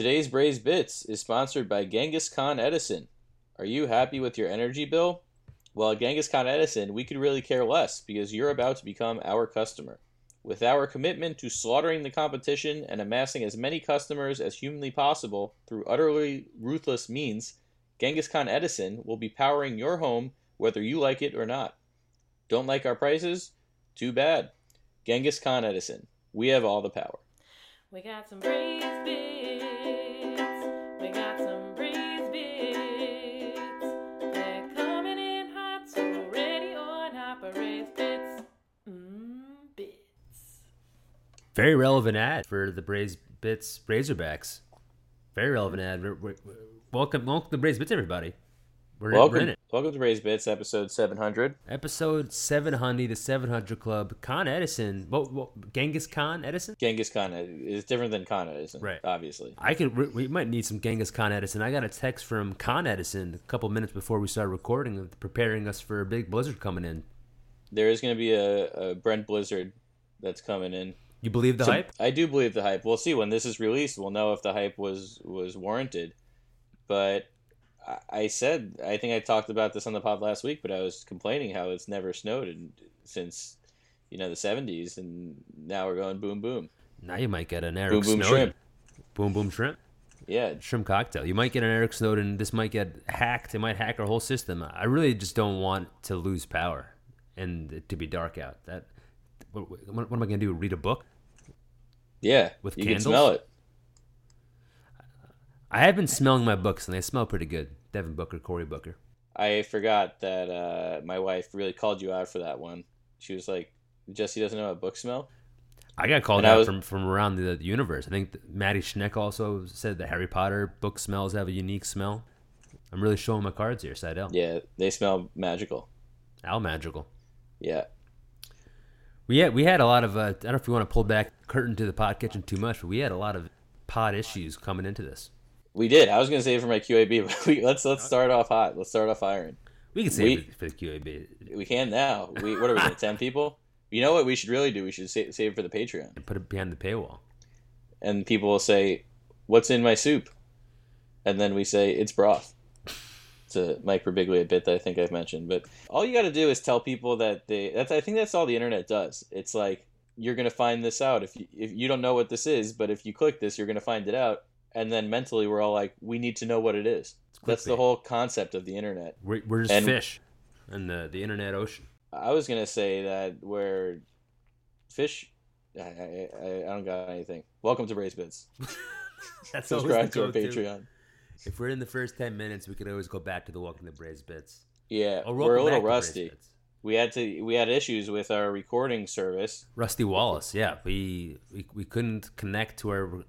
Today's Braised Bits is sponsored by Genghis Khan Edison. Are you happy with your energy bill? Well, at Genghis Khan Edison, we could really care less because you're about to become our customer. With our commitment to slaughtering the competition and amassing as many customers as humanly possible through utterly ruthless means, Genghis Khan Edison will be powering your home whether you like it or not. Don't like our prices? Too bad. Genghis Khan Edison. We have all the power. We got some breeze bits. Very relevant ad for the Braised Bits Razorbacks. Very relevant ad. We're- we're- we're- welcome, welcome to Braised Bits, everybody. We're, we're in Welcome, it. welcome to Braised Bits, episode 700. Episode 700, the 700 Club. Con Edison. What, what, Genghis Khan Edison? Genghis Khan is different than Khan Edison, Right. obviously. I could. We we might need some Genghis Khan Edison. I got a text from Con Edison a couple minutes before we started recording, preparing us for a big blizzard coming in. There is going to be a, a Brent Blizzard that's coming in. You believe the So, hype? I do believe the hype. We'll see when this is released. We'll know if the hype was was warranted. But I, said I think I talked about this on the pod last week, but I was complaining how it's never snowed in, since you know the '70s, and now we're going boom boom. Now you might get an Eric Boom, boom, Snowden. shrimp. Boom boom shrimp. Yeah, Shrimp cocktail. You might get an Eric Snowden. This might get hacked. It might hack our whole system. I really just don't want to lose power and to be dark out. That. What, what, am I gonna do? Read a book? yeah. With you candles? can smell it. I have been smelling my books and they smell pretty good. Devin Booker, Cory Booker. I forgot that uh, my wife really called you out for that one. She was like, "Jesse doesn't know how books smell." I got called And out was- from, from around the, the universe. I think that Maddie Schneck also said the Harry Potter book smells have a unique smell. I'm really showing my cards here, Seidel. Yeah, they smell magical. Al magical. Yeah. We had we had a lot of uh, I don't know if you want to pull back the curtain to the pod kitchen too much, but we had a lot of pod issues coming into this. We did. I was gonna say it for my QAB, but we, let's let's start off hot. Let's start off firing. We can save We- it for the QAB We can now. We what are we? Ten people? You know what we should really do? We should save, save it for the Patreon, and put it behind the paywall. and people will say, "What's in my soup?" And then we say, "It's broth." It's a Mike Birbiglia bit that I think I've mentioned, but all you got to do is tell people that they. That's I think that's all the internet does. It's like you're gonna find this out if you if you don't know what this is, but if you click this, you're gonna find it out. And then mentally, we're all like, we need to know what it is. That's the whole concept of the internet. We're, we're just And- fish in the, the internet ocean. I was gonna say that where fish, I, I, I I don't got anything. Welcome to Braised Bits. That's Subscribe to our go-to. Patreon. If we're in the first ten minutes, we could always go back to the Welcome the Braised bits. Yeah, Or we're a little back to Braves rusty. We had to we had issues with our recording service. Rusty Wallace, yeah, we we, we couldn't connect to our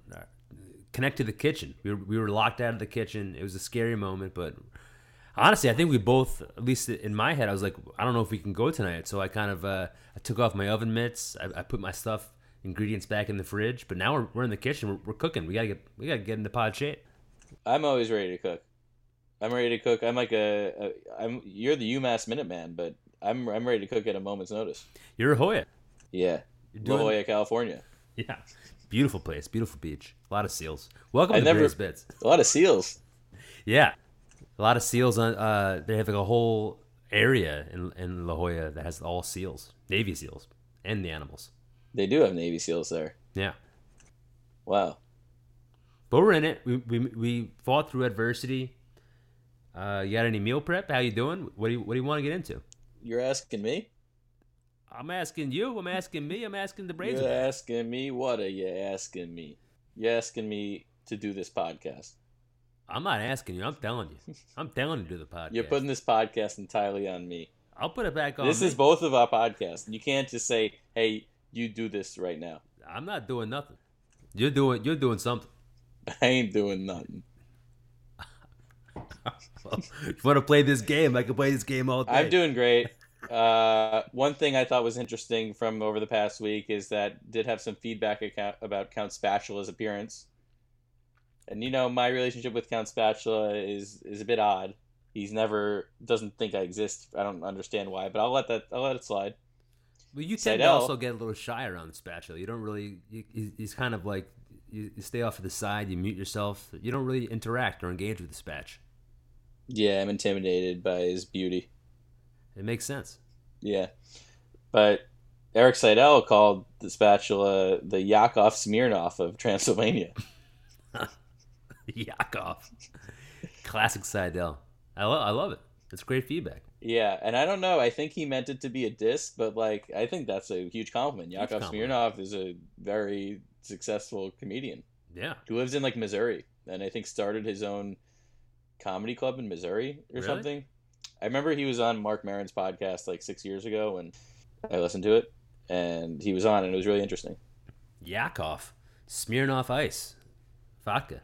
connect to the kitchen. We were, we were locked out of the kitchen. It was a scary moment, but honestly, I think we both, at least in my head, I was like, I don't know if we can go tonight. So I kind of uh, I took off my oven mitts. I, I put my stuff ingredients back in the fridge. But now we're, we're in the kitchen. We're, we're cooking. We gotta get we gotta get into pod shape. I'm always ready to cook. I'm ready to cook. I'm like a, a I'm you're the UMass Minuteman, but I'm I'm ready to cook at a moment's notice. You're a Hoya. Yeah, You're La doing- Jolla, California. Yeah, beautiful place, beautiful beach, a lot of seals. Welcome I to never- Braised Bits. A lot of seals. Yeah, a lot of seals on. Uh, they have like a whole area in in La Jolla that has all seals, Navy SEALs, and the animals. They do have Navy SEAls there. Yeah, Wow. But we're in it. We we, we fought through adversity. Uh, you got any meal prep? How you doing? What do you What do you want to get into? You're asking me? I'm asking you. I'm asking me. I'm asking the Braves. You're asking me? What are you asking me? You're asking me to do this podcast. I'm not asking you. I'm telling you. I'm telling you to do the podcast. You're putting this podcast entirely on me. I'll put it back on. this me. is both of our podcasts. You can't just say, "Hey, you do this right now." I'm not doing nothing. You're doing. You're doing something. I ain't doing nothing. if you want to play this game, I can play this game all day. I'm doing great. Uh, one thing I thought was interesting from over the past week is that did have some feedback account about Count Spatula's appearance. And you know, my relationship with Count Spatula is is a bit odd. He's never doesn't think I exist. I don't understand why, but I'll let that I'll let it slide. Well, you tend to also get a little shy around spatula. You don't really. You, he's kind of like you, you stay off to the side. You mute yourself. You don't really interact or engage with Dispatch. Yeah, I'm intimidated by his beauty. It makes sense. Yeah, but Eric Seidel called the spatula the Yakov Smirnoff of Transylvania. Yakov, classic Seidel. I love I love it. It's great feedback. Yeah, and I don't know. I think he meant it to be a diss, but like I think that's a huge compliment. Yakov. Smirnoff is a very successful comedian Yeah. who lives in like Missouri, and I think started his own comedy club in Missouri or Really? something. I remember he was on Marc Maron's podcast like six years ago, and I listened to it, and he was on, and it was really interesting. Yakov, Smirnoff Ice, vodka.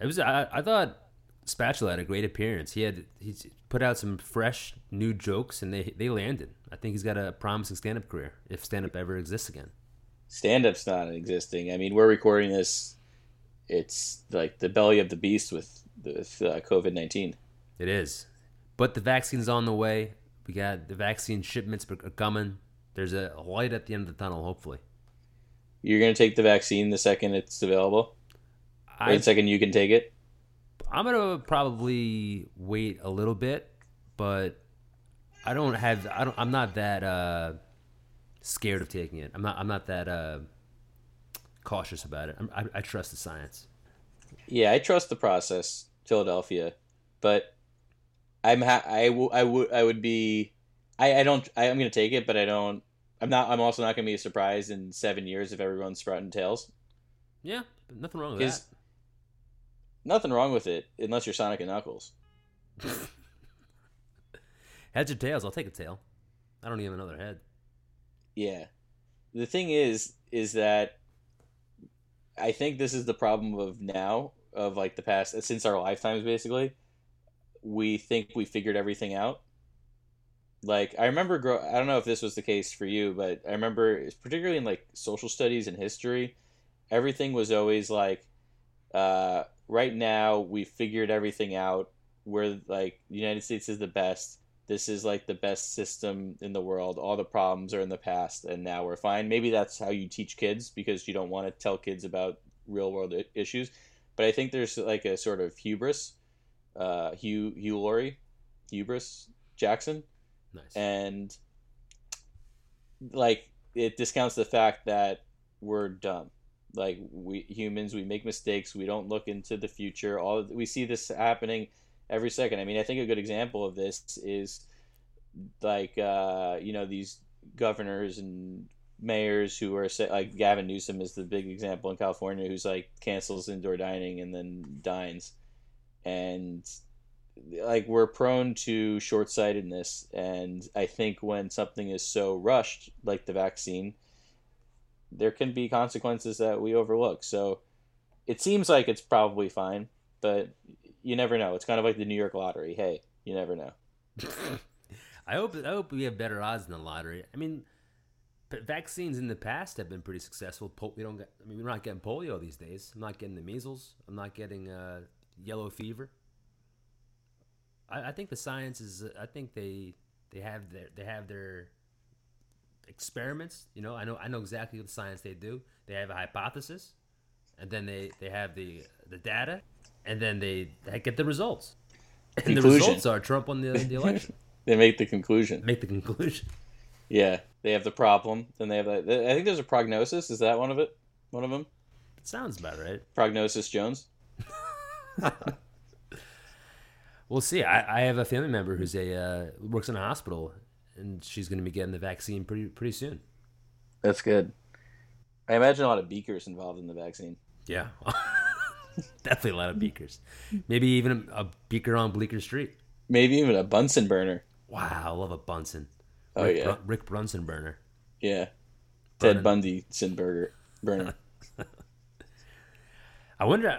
It was. I, I thought Spatula had a great appearance. He had he's put out some fresh new jokes, and they they landed. I think he's got a promising stand up career if stand up ever exists again. Stand up's not existing. I mean, we're recording this. It's like the belly of the beast with with uh, COVID nineteen. It is, but the vaccine's on the way. We got the vaccine shipments are coming. There's a light at the end of the tunnel. Hopefully, You're gonna take the vaccine the second it's available, or I the second you can take it. I'm gonna probably wait a little bit, but I don't have I don't I'm not that uh, scared of taking it. I'm not I'm not that uh, cautious about it. I'm, I, I trust the science. Yeah, I trust the process, Philadelphia, but I'm ha- I, w- I would I would be I, I don't I, I'm gonna take it, but I don't. I'm not. I'm also not gonna be surprised in seven years if everyone's sprouting tails. Yeah, nothing wrong with that. nothing wrong with it unless you're Sonic and Knuckles. Heads or tails? I'll take a tail. I don't need another head. Yeah. The thing is, is that I think this is the problem of now, of like the past, since our lifetimes basically. We think we figured everything out. Like, I remember, grow- I don't know if this was the case for you, but I remember, particularly in like social studies and history, everything was always like, uh, right now we figured everything out. We're like, the United States is the best this is like the best system in the world. All the problems are in the past, and now we're fine. Maybe that's how you teach kids because you don't want to tell kids about real world i- issues. But I think there's like a sort of hubris, uh, Hugh Hugh Laurie, hubris Jackson, Nice. and like it discounts the fact that we're dumb. Like we humans, we make mistakes. We don't look into the future. All we see this happening every second. I mean, I think a good example of this is like uh, you know these governors and mayors who are like Gavin Newsom is the big example in California, who's like cancels indoor dining and then dines, and like we're prone to short-sightedness. And i think when something is so rushed like the vaccine there can be consequences that we overlook. So it seems like it's probably fine but you never know it's kind of like the new york lottery hey you never know I hope I hope we have better odds than the lottery. I mean, vaccines in the past have been pretty successful. We don't get. I mean, we're not getting polio these days. I'm not getting the measles. I'm not getting uh, yellow fever. I, I think the science is. I think they they have their they have their experiments. You know, I know I know exactly what the science they do. They have a hypothesis, and then they they have the the data, and then they, they get the results. And the results are Trump won the, the election. they make the conclusion Make the conclusion. yeah they have the problem then they have that i think there's a prognosis is that one of it one of them It Sounds about right. prognosis jones We'll see. I, I have a family member who's a uh, works in a hospital, and she's going to be getting the vaccine pretty pretty soon. that's good i imagine a lot of beakers involved in the vaccine Yeah, definitely a lot of beakers. Maybe even a, a beaker on Bleecker Street. maybe even a bunsen burner Wow, I love a Bunsen. Oh, Rick, yeah. Bru- Rick Brunson burner. Yeah. Ted. Bundy Sinberger burner. I wonder.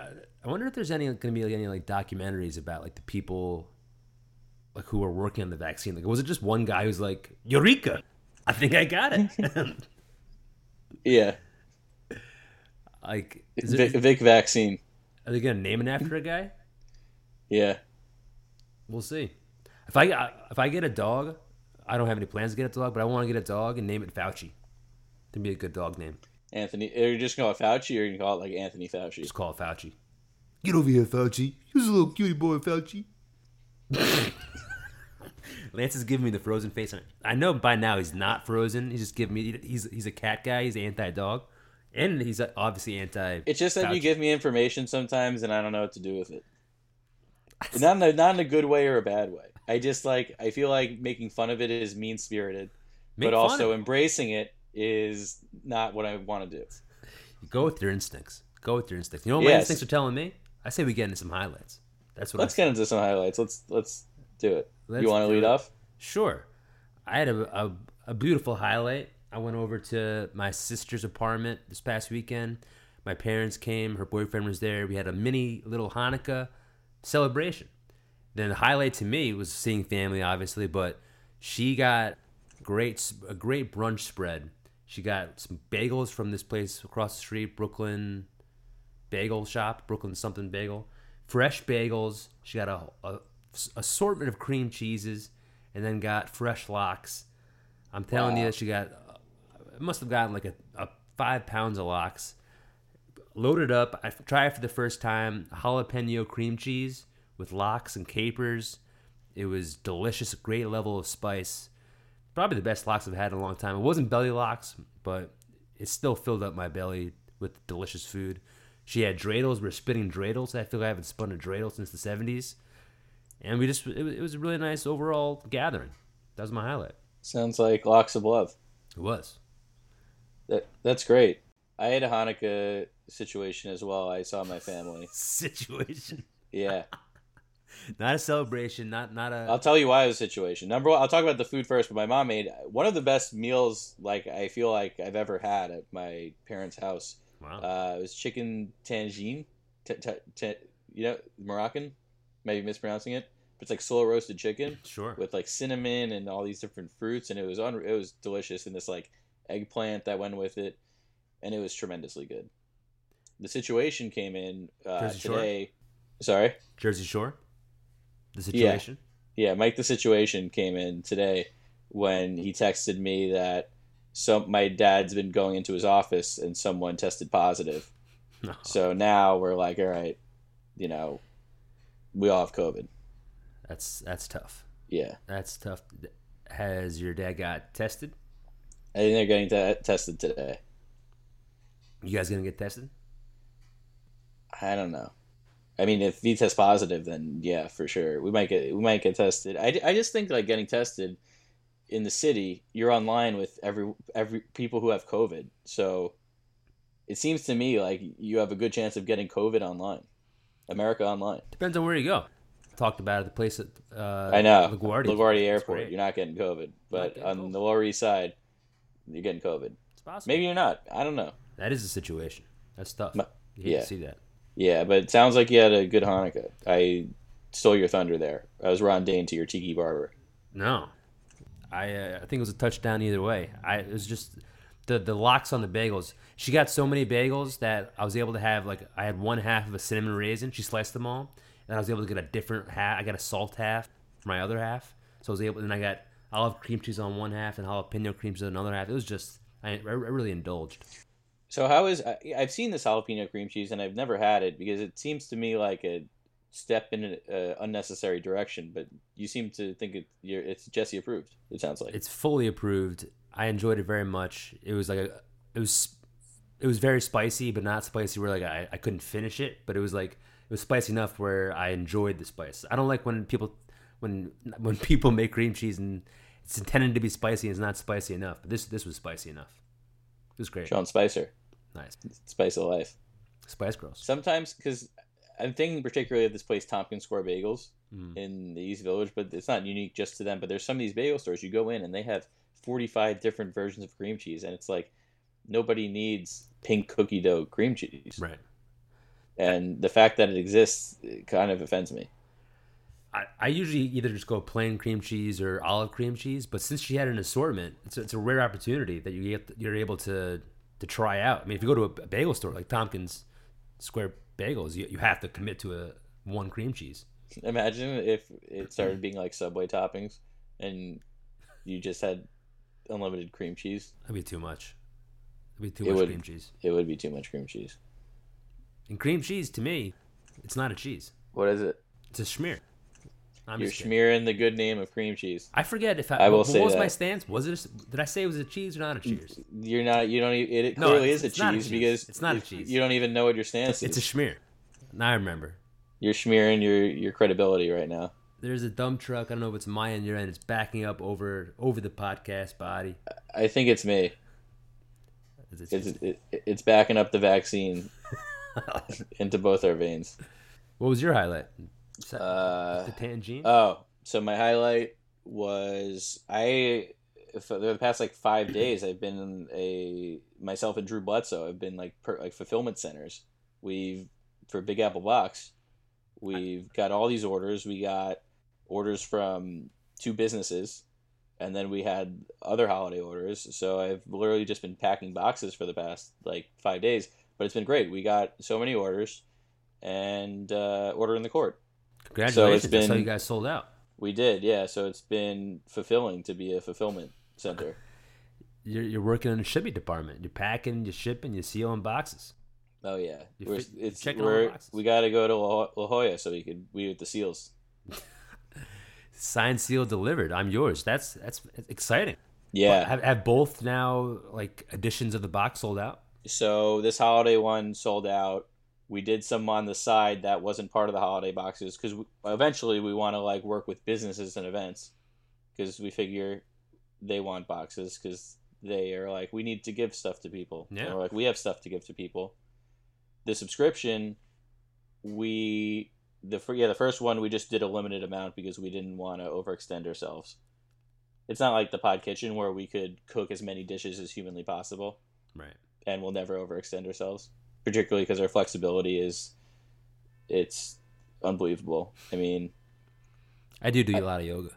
I wonder if there's any going to be like, any like documentaries about like the people like who are working on the vaccine. Like, was it just one guy who's like, "Eureka! I think I got it." yeah. like, is Vic, it, Vic vaccine. Are they going to name it after a guy? Yeah. We'll see. If I if I get a dog, I don't have any plans to get a dog, but I want to get a dog and name it Fauci. To be a good dog name. Anthony. Are you just gonna call it Fauci, or you can call it like Anthony Fauci? Just call it Fauci. Get over here, Fauci. He's a little cutie boy, Fauci. Lance is giving me the frozen face. on it. I know by now he's not frozen. He's just giving me. He's he's a cat guy. He's anti-dog, and he's obviously anti. It's just that you give me information sometimes, and I don't know what to do with it. Not in a, not in a good way or a bad way. I just like I feel like making fun of it is mean spirited, but also it. embracing it is not what I want to do. go with your instincts. Go with your instincts. You know what my Yes. instincts are telling me? I say we get into some highlights. That's what. Let's I, get into some highlights. Let's let's do it. Let's you want to lead it. off? Sure. I had a, a, a beautiful highlight. I went over to my sister's apartment this past weekend. My parents came, her boyfriend was there. We had a mini little Hanukkah celebration. Then the highlight to me was seeing family, obviously, but she got great a great brunch spread. She got some bagels from this place across the street, Brooklyn Bagel Shop, Brooklyn something bagel. Fresh bagels. She got a, a assortment of cream cheeses, and then got fresh lox. I'm telling you, Wow. she got must have gotten like a, a five pounds of lox. Loaded up. I tried it for the first time. Jalapeno cream cheese with lox and capers. It was delicious. A great level of spice. Probably the best lox I've had in a long time. It wasn't belly lox, but it still filled up my belly with delicious food. She had dreidels. We're spinning dreidels. I feel like I haven't spun a dreidel since the 70s. And we just, it was, it was a really nice overall gathering. That was my highlight. Sounds like locks of love. It was. That that's great. I had a Hanukkah situation as well. I saw my family. Situation. Yeah, Not a celebration. Not not a. I'll tell you why it was a situation. Number one, I'll talk about the food first. But my mom made one of the best meals like I feel like I've ever had at my parents' house. wow. Uh, it was chicken tangine. T- t- t- you know, Moroccan. Maybe mispronouncing it. But it's like slow roasted chicken sure. with like cinnamon and all these different fruits, and it was un- it was delicious. And this like eggplant that went with it, and it was tremendously good. The situation came in uh, today. Sorry. Jersey Shore. The situation. Yeah, Mike. The situation came in today when he texted me that some my dad's been going into his office and someone tested positive. No. So now we're like, all right, you know, we all have COVID. That's that's tough. Yeah, That's tough. Has your dad got tested? I think they're getting te- tested today. You guys gonna get tested? I don't know. I mean, if he tests positive, then yeah, for sure, we might get we might get tested. I, I just think like getting tested in the city, you're online with every every people who have COVID, so it seems to me like you have a good chance of getting COVID online, America online. Depends on where you go. Talked about it. The place at uh, I know LaGuardia. LaGuardia Airport, you're not getting COVID, but getting on COVID. the Lower East Side, you're getting COVID. It's possible. Maybe you're not. I don't know. that is a situation. That's tough. Ma- You yeah. see that. Yeah, but it sounds like you had a good Hanukkah. I stole your thunder there. I was Ron Dayne to your Tiki Barber. No, I uh, I think it was a touchdown either way. I it was just the the lox on the bagels. She got so many bagels that I was able to have like I had one half of a cinnamon raisin. She sliced them all, and I was able to get a different half. I got a salt half for my other half. So I was able, and I got olive cream cheese on one half and jalapeno cream cheese on another half. It was just I, I really indulged. So how is I, I've seen this jalapeno cream cheese and I've never had it because it seems to me like a step in an uh, unnecessary direction. But you seem to think it you're, it's Jesse approved. It sounds like. It's fully approved. I enjoyed it very much. It was like a, it was, it was very spicy, but not spicy where like I, I couldn't finish it. But it was like it was spicy enough where I enjoyed the spice. I don't like when people, when when people make cream cheese and it's intended to be spicy and it's not spicy enough. But this this was spicy enough. It was great. Sean Spicer, Nice. Spice of Life. Spice Girls. Sometimes because I'm thinking particularly of this place Tompkins Square Bagels Mm. in the East Village, but it's not unique just to them. But there's some of these bagel stores you go in and they have 45 different versions of cream cheese, and it's like nobody needs pink cookie dough cream cheese. Right. And the fact that it exists it kind of offends me. I, I usually either just go plain cream cheese or olive cream cheese, but since she had an assortment, it's a, it's a rare opportunity that you get you're able to to try out. I mean, if you go to a bagel store like Tompkins Square Bagels, you, you have to commit to a one cream cheese. Imagine if it started being like Subway toppings and you just had unlimited cream cheese. That'd be too much. It'd be too It much would- cream cheese. It would be too much cream cheese. And cream cheese to me, it's not a cheese. What is it? It's a schmear. I'm You're smearing the good name of cream cheese. I forget if I, I will what, say what was my stance. Was it? A, did I say it was a cheese or not a cheese? You're not. You don't. Even, it, it No, clearly it's- is a it's not a cheese cheese. because It's not a cheese. You don't even know what your stance is. It's a schmear. Now I remember. You're smearing your your credibility right now. There's a dump truck. I don't know if it's my end, your end. It's backing up over over the podcast body. I think it's me. It's- It's it's- it, it's backing up the vaccine into both our veins. what was your highlight? Uh, the tangine. Oh, so my highlight was I for the past like five days I've been in a myself and Drew Bledsoe have been like per, like fulfillment centers. We've for Big Apple Box, we've got all these orders. We got orders from two businesses, and then we had other holiday orders. So I've literally just been packing boxes for the past like five days. But it's been great. We got so many orders, and uh, order in the court. Congratulations! it's That's how been- you guys sold out. We did, yeah. So it's been fulfilling to be a fulfillment center. You're, you're working in the shipping department. You're packing, you're shipping, you're sealing boxes. Oh yeah, You we're, fit- it's checking we're, boxes. we got to go to La, La Jolla so we could we with the seals. Signed, sealed, delivered. I'm yours. That's that's exciting. Yeah. Have, have both now like editions of the box sold out? So this holiday one sold out. We did some on the side that wasn't part of the holiday boxes because eventually we want to like work with businesses and events because we figure they want boxes because they are like we need to give stuff to people. Yeah. Like we have stuff to give to people. The subscription, we the yeah the first one we just did a limited amount because we didn't want to overextend ourselves. It's not like the pod kitchen where we could cook as many dishes as humanly possible Right. and we'll never overextend ourselves, particularly because our flexibility is it's unbelievable. I mean, I do do a lot of yoga.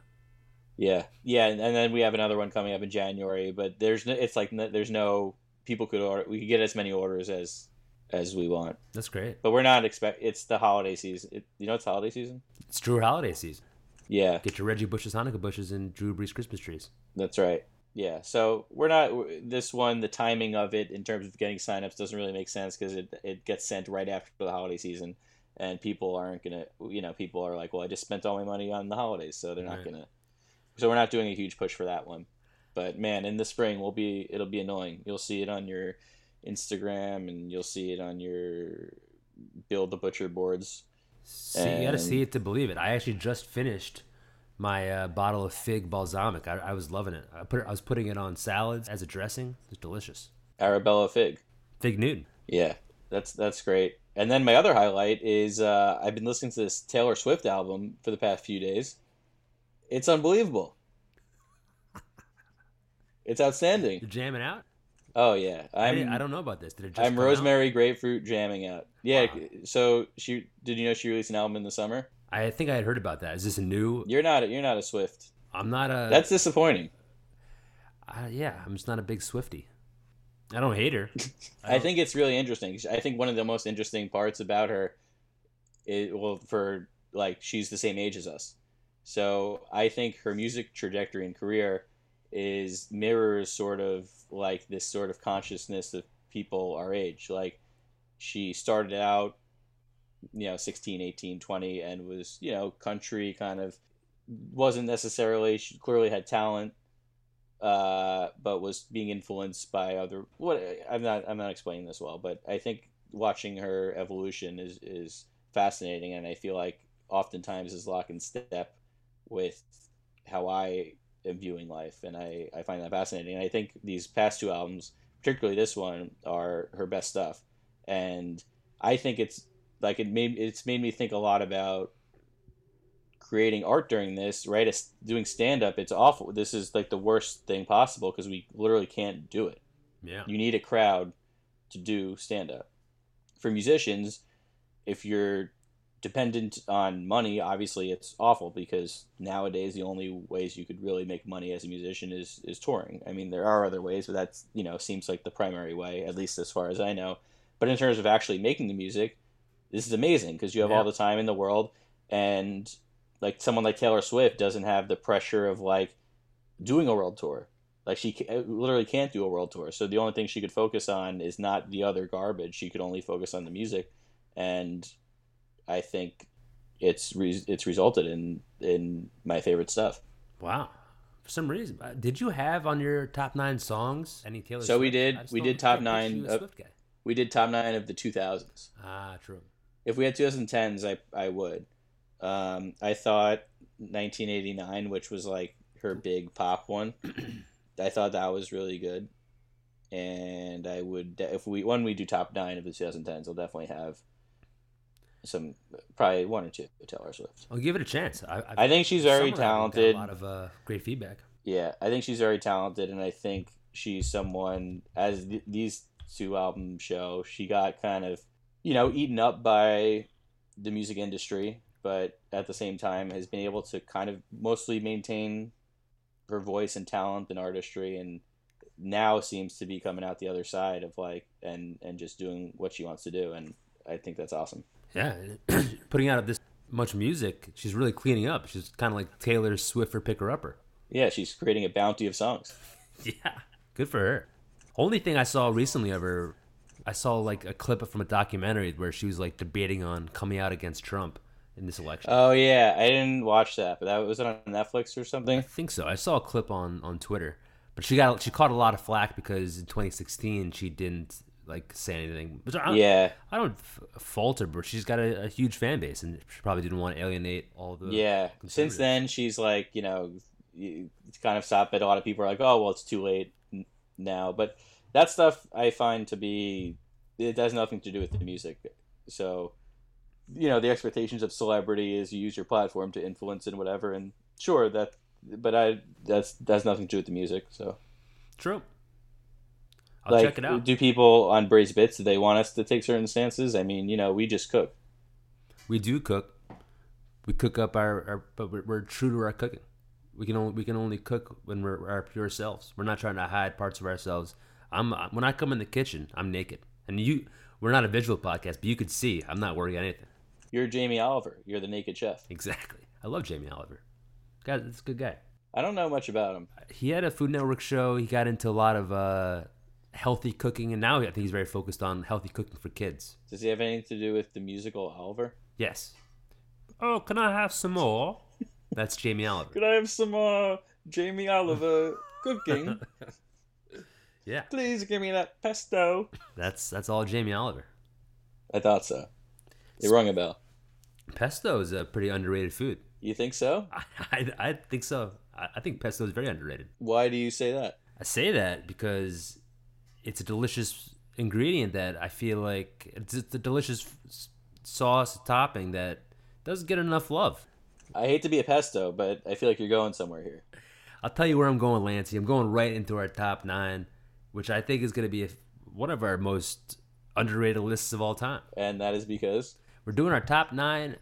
yeah, yeah, and, and then we have another one coming up in January, but there's no, it's like no, there's no people could order we could get as many orders as as we want, That's great. but we're not expect it's the holiday season. It, you know, it's holiday season. It's true holiday season. Yeah, Get your Reggie Bush's Hanukkah bushes and Drew Brees Christmas trees. That's right. Yeah. So we're not this one. The timing of it in terms of getting signups doesn't really make sense because it it gets sent right after the holiday season, and people aren't gonna. You know, people are like, well, I just spent all my money on the holidays, so they're not Right. gonna. So we're not doing a huge push for that one. But man, in the spring, we'll be. It'll be annoying. You'll see it on your Instagram, and you'll see it on your build the butcher boards. See, you got to see it to believe it. I actually just finished my uh, bottle of fig balsamic. I, I was loving it. I put it, I was putting it on salads as a dressing. It's delicious. Arabella fig. Fig Newton. Yeah, that's that's great. And then my other highlight is uh, I've been listening to this Taylor Swift album for the past few days. It's unbelievable. It's outstanding. You're jamming out. Oh yeah, I, I'm didn't- I don't know about this. Did it just I'm come out? Rosemary Grapefruit jamming out. Yeah, Wow. so she did you know she released an album in the summer? I think I had heard about that. Is this a new? You're not A, you're not a Swift. I'm not a. That's disappointing. uh, yeah, I'm just not a big Swifty. I don't hate her. I don't- think it's really interesting. I think one of the most interesting parts about her is well, for like she's the same age as us, so I think her music trajectory and career is mirrors sort of like this sort of consciousness of people our age. Like she started out, you know, 16, 18, 20, and was you know country kind of wasn't necessarily she clearly had talent uh, but was being influenced by other. What I'm not I'm not explaining this well, but I think watching her evolution is is fascinating, and I feel like oftentimes is lock in step with how I am viewing life, and I I find that fascinating. And I think these past two albums, particularly this one, are her best stuff, and I think it's like it made it's made me think a lot about creating art during this, right? As doing stand up, it's awful. This is like the worst thing possible because we literally can't do it. Yeah. You need a crowd to do stand up. For musicians, if you're dependent on money, obviously it's awful because nowadays the only ways you could really make money as a musician is is touring. I mean, there are other ways, but that's, you know, seems like the primary way at least as far as I know. But in terms of actually making the music, this is amazing because you have all the time in the world and like someone like Taylor Swift doesn't have the pressure of like doing a world tour. Like she literally can't do a world tour. So the only thing she could focus on is not the other garbage. She could only focus on the music, and I think it's re- it's resulted in in my favorite stuff. Wow. For some reason, uh, did you have on your top nine songs any Taylor? So we did- we did top nine of- We did top nine of the 2000s. Ah, true. If we had 2010s, I I would. Um, I thought 1989, which was like her big pop one. I thought that was really good, and I would if we when we do top nine of the 2010s, I'll definitely have some probably one or two Taylor Swift. I'll give it a chance. I, I've, I think she's very summer album got talented. A lot of uh, great feedback. Yeah, I think she's very talented, and I think she's someone as th- these two albums show. She got kind of, you know, eaten up by the music industry, but at the same time has been able to kind of mostly maintain her voice and talent and artistry, and now seems to be coming out the other side of like and and just doing what she wants to do, and I think that's awesome. Yeah, putting out this much music, she's really cleaning up. She's kind of like Taylor Swift for picker upper. Yeah, she's creating a bounty of songs. Yeah, good for her. Only thing I saw recently of her, I saw like a clip from a documentary where she was like debating on coming out against Trump in this election. Oh yeah, I didn't watch that, but that was it on Netflix or something. I think so. I saw a clip on on Twitter, but she got she caught a lot of flack because in 2016 she didn't like say anything. Which I, Yeah, I don't f- fault her, but she's got a, a huge fan base, and she probably didn't want to alienate all the. yeah. Since then, she's like, you know, it's kind of stopped. But a lot of people are like, oh, well, it's too late now. But that stuff I find to be it has nothing to do with the music. So, you know, the expectations of celebrity is you use your platform to influence and whatever. And sure that, but I that's that's nothing to do with the music. So, True. I'll like, check it out. do people on Braised Bits do they want us to take certain stances? I mean, you know, we just cook. We do cook. We cook up our, our but we're, we're true to our cooking. We can only we can only cook when we're our pure selves. We're not trying to hide parts of ourselves. I'm when I come in the kitchen, I'm naked, and you. We're not a visual podcast, but you could see I'm not wearing anything. You're Jamie Oliver. You're the naked chef. Exactly. I love Jamie Oliver. God, that's a good guy. I don't know much about him. He had a Food Network show. He got into a lot of uh, healthy cooking, and now I think he's very focused on healthy cooking for kids. Does he have anything to do with the musical Oliver? Yes. Oh, can I have some more? That's Jamie Oliver. Could I have some more Jamie Oliver cooking? Yeah, Please give me that pesto. that's that's all Jamie Oliver. I thought so. It rung a bell. Pesto is a pretty underrated food. You think so? I, I, I think so. I, I think pesto is very underrated. Why do you say that? I say that because it's a delicious ingredient that I feel like it's, it's a delicious sauce topping that doesn't get enough love. I hate to be a pesto, but I feel like you're going somewhere here. I'll tell you where I'm going, Lancey. I'm going right into our top nine, which I think is going to be a, one of our most underrated lists of all time. And that is because, We're doing our top nine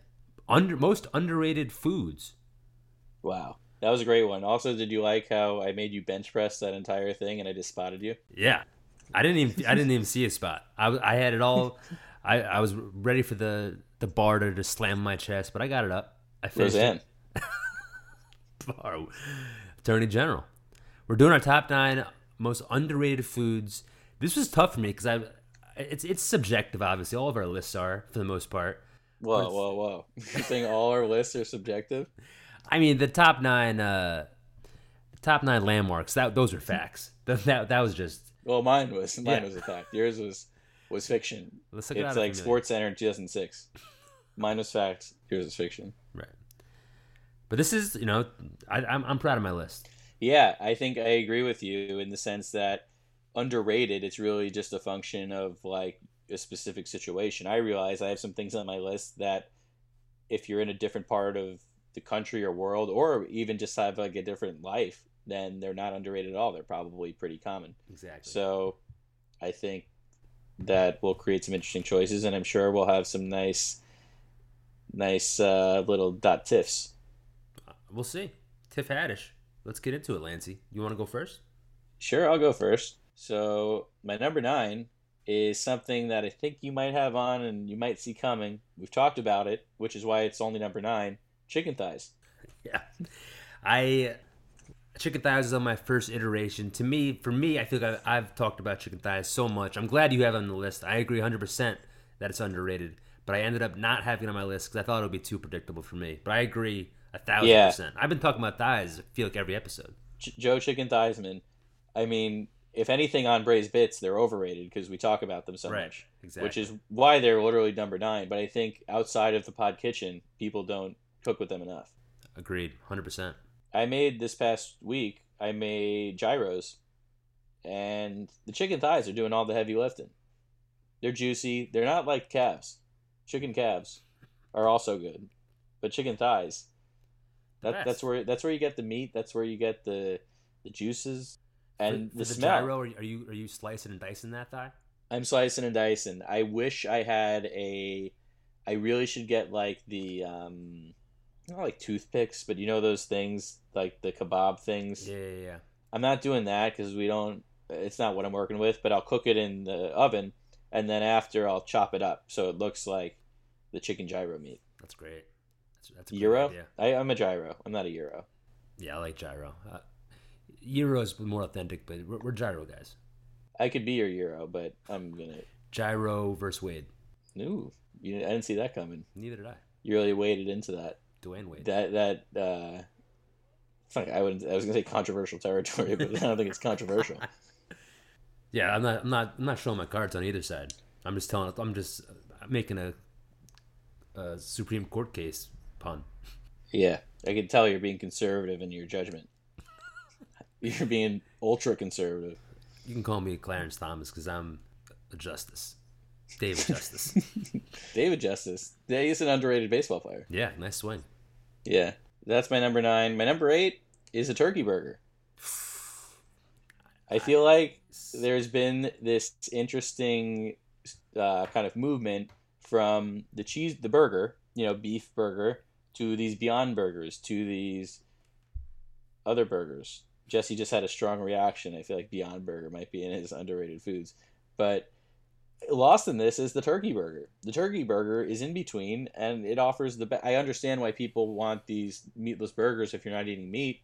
under most underrated foods. wow, that was a great one. Also, did you like how I made you bench press that entire thing and I just spotted you? Yeah, I didn't even I didn't even see a spot. I, I had it all. I, I was ready for the the bar to just slam my chest, but I got it up. I finished Roseanne. it. Attorney General. We're doing our top nine most underrated foods. This was tough for me because I it's it's subjective. Obviously, all of our lists are for the most part. Whoa, whoa, whoa. You're saying all our lists are subjective? I mean, the top nine, uh, the top nine landmarks. That those are facts. That that, that was just. Well, mine was. Mine Yeah. was a fact. Yours was was fiction. Let's look it It's like. Sports Center in 2006. Mine was fact. Yours was fiction. Right. But this is, you know, I, I'm I'm proud of my list. Yeah, I think I agree with you in the sense that underrated, it's really just a function of like a specific situation. I realize I have some things on my list that if you're in a different part of the country or world, or even just have like a different life, then they're not underrated at all. They're probably pretty common. Exactly. So I think that will create some interesting choices, and I'm sure we'll have some nice, nice uh, little dot tiffs. we'll see. Tiff Haddish. Let's get into it, Lancey. You want to go first? Sure, I'll go first. So my number nine is something that I think you might have on and you might see coming. We've talked about it, which is why it's only number nine. Chicken thighs. Yeah. I chicken thighs is on my first iteration. To me, for me, I feel like I- I've talked about chicken thighs so much. I'm glad you have it on the list. I agree 100% that it's underrated, but I ended up not having it on my list because I thought it would be too predictable for me. But I agree a thousand Yeah. percent. I've been talking about thighs. I feel like every episode. Joe Chicken Thighsman. I mean, if anything on Braised Bits, they're overrated because we talk about them so Right, much. exactly. Which is why they're literally number nine. But I think outside of the pod kitchen, people don't cook with them enough. Agreed, 100%. I made this past week. I made gyros, and the chicken thighs are doing all the heavy lifting. They're juicy. They're not like calves. Chicken calves are also good, but chicken thighs. The That, that's where that's where you get the meat. That's where you get the the juices and for, the, for the smell. gyro, are you, are you are you slicing and dicing that thigh? I'm slicing and dicing. I wish I had a. I really should get like the um, not like toothpicks, but you know those things like the kebab things. Yeah, yeah, yeah. I'm not doing that because we don't. It's not what I'm working with. But I'll cook it in the oven, and then after I'll chop it up so it looks like the chicken gyro meat. That's great. That's, that's a Gyro. idea. I, I'm a gyro. I'm not a euro. Yeah, I like gyro. Uh, Euro's more authentic, but we're, we're gyro guys. I could be your euro, but I'm gonna. Gyro versus Wade. No, you, I didn't see that coming. Neither did I. You really waded into that. Dwyane Wade. that that uh like I wouldn't I was gonna say controversial territory, but I don't think it's controversial. Yeah, I'm not. I'm not. I'm not showing my cards on either side. I'm just telling. I'm just making a, a Supreme Court case pun. Yeah. I can tell you're being conservative in your judgment. You're being ultra conservative. You can call me Clarence Thomas because I'm a justice, David Justice. David Justice. Yeah, he's an underrated baseball player. yeah, nice swing. Yeah. That's my number nine. My number eight is a turkey burger. I feel like there's been this interesting uh, kind of movement from the cheese, the burger, you know, beef burger, to these Beyond burgers, to these other burgers. Jesse just had a strong reaction. I feel like Beyond Burger might be in his underrated foods, but lost in this is the turkey burger. The turkey burger is in between, and it offers the. Be- I understand why people want these meatless burgers if you're not eating meat,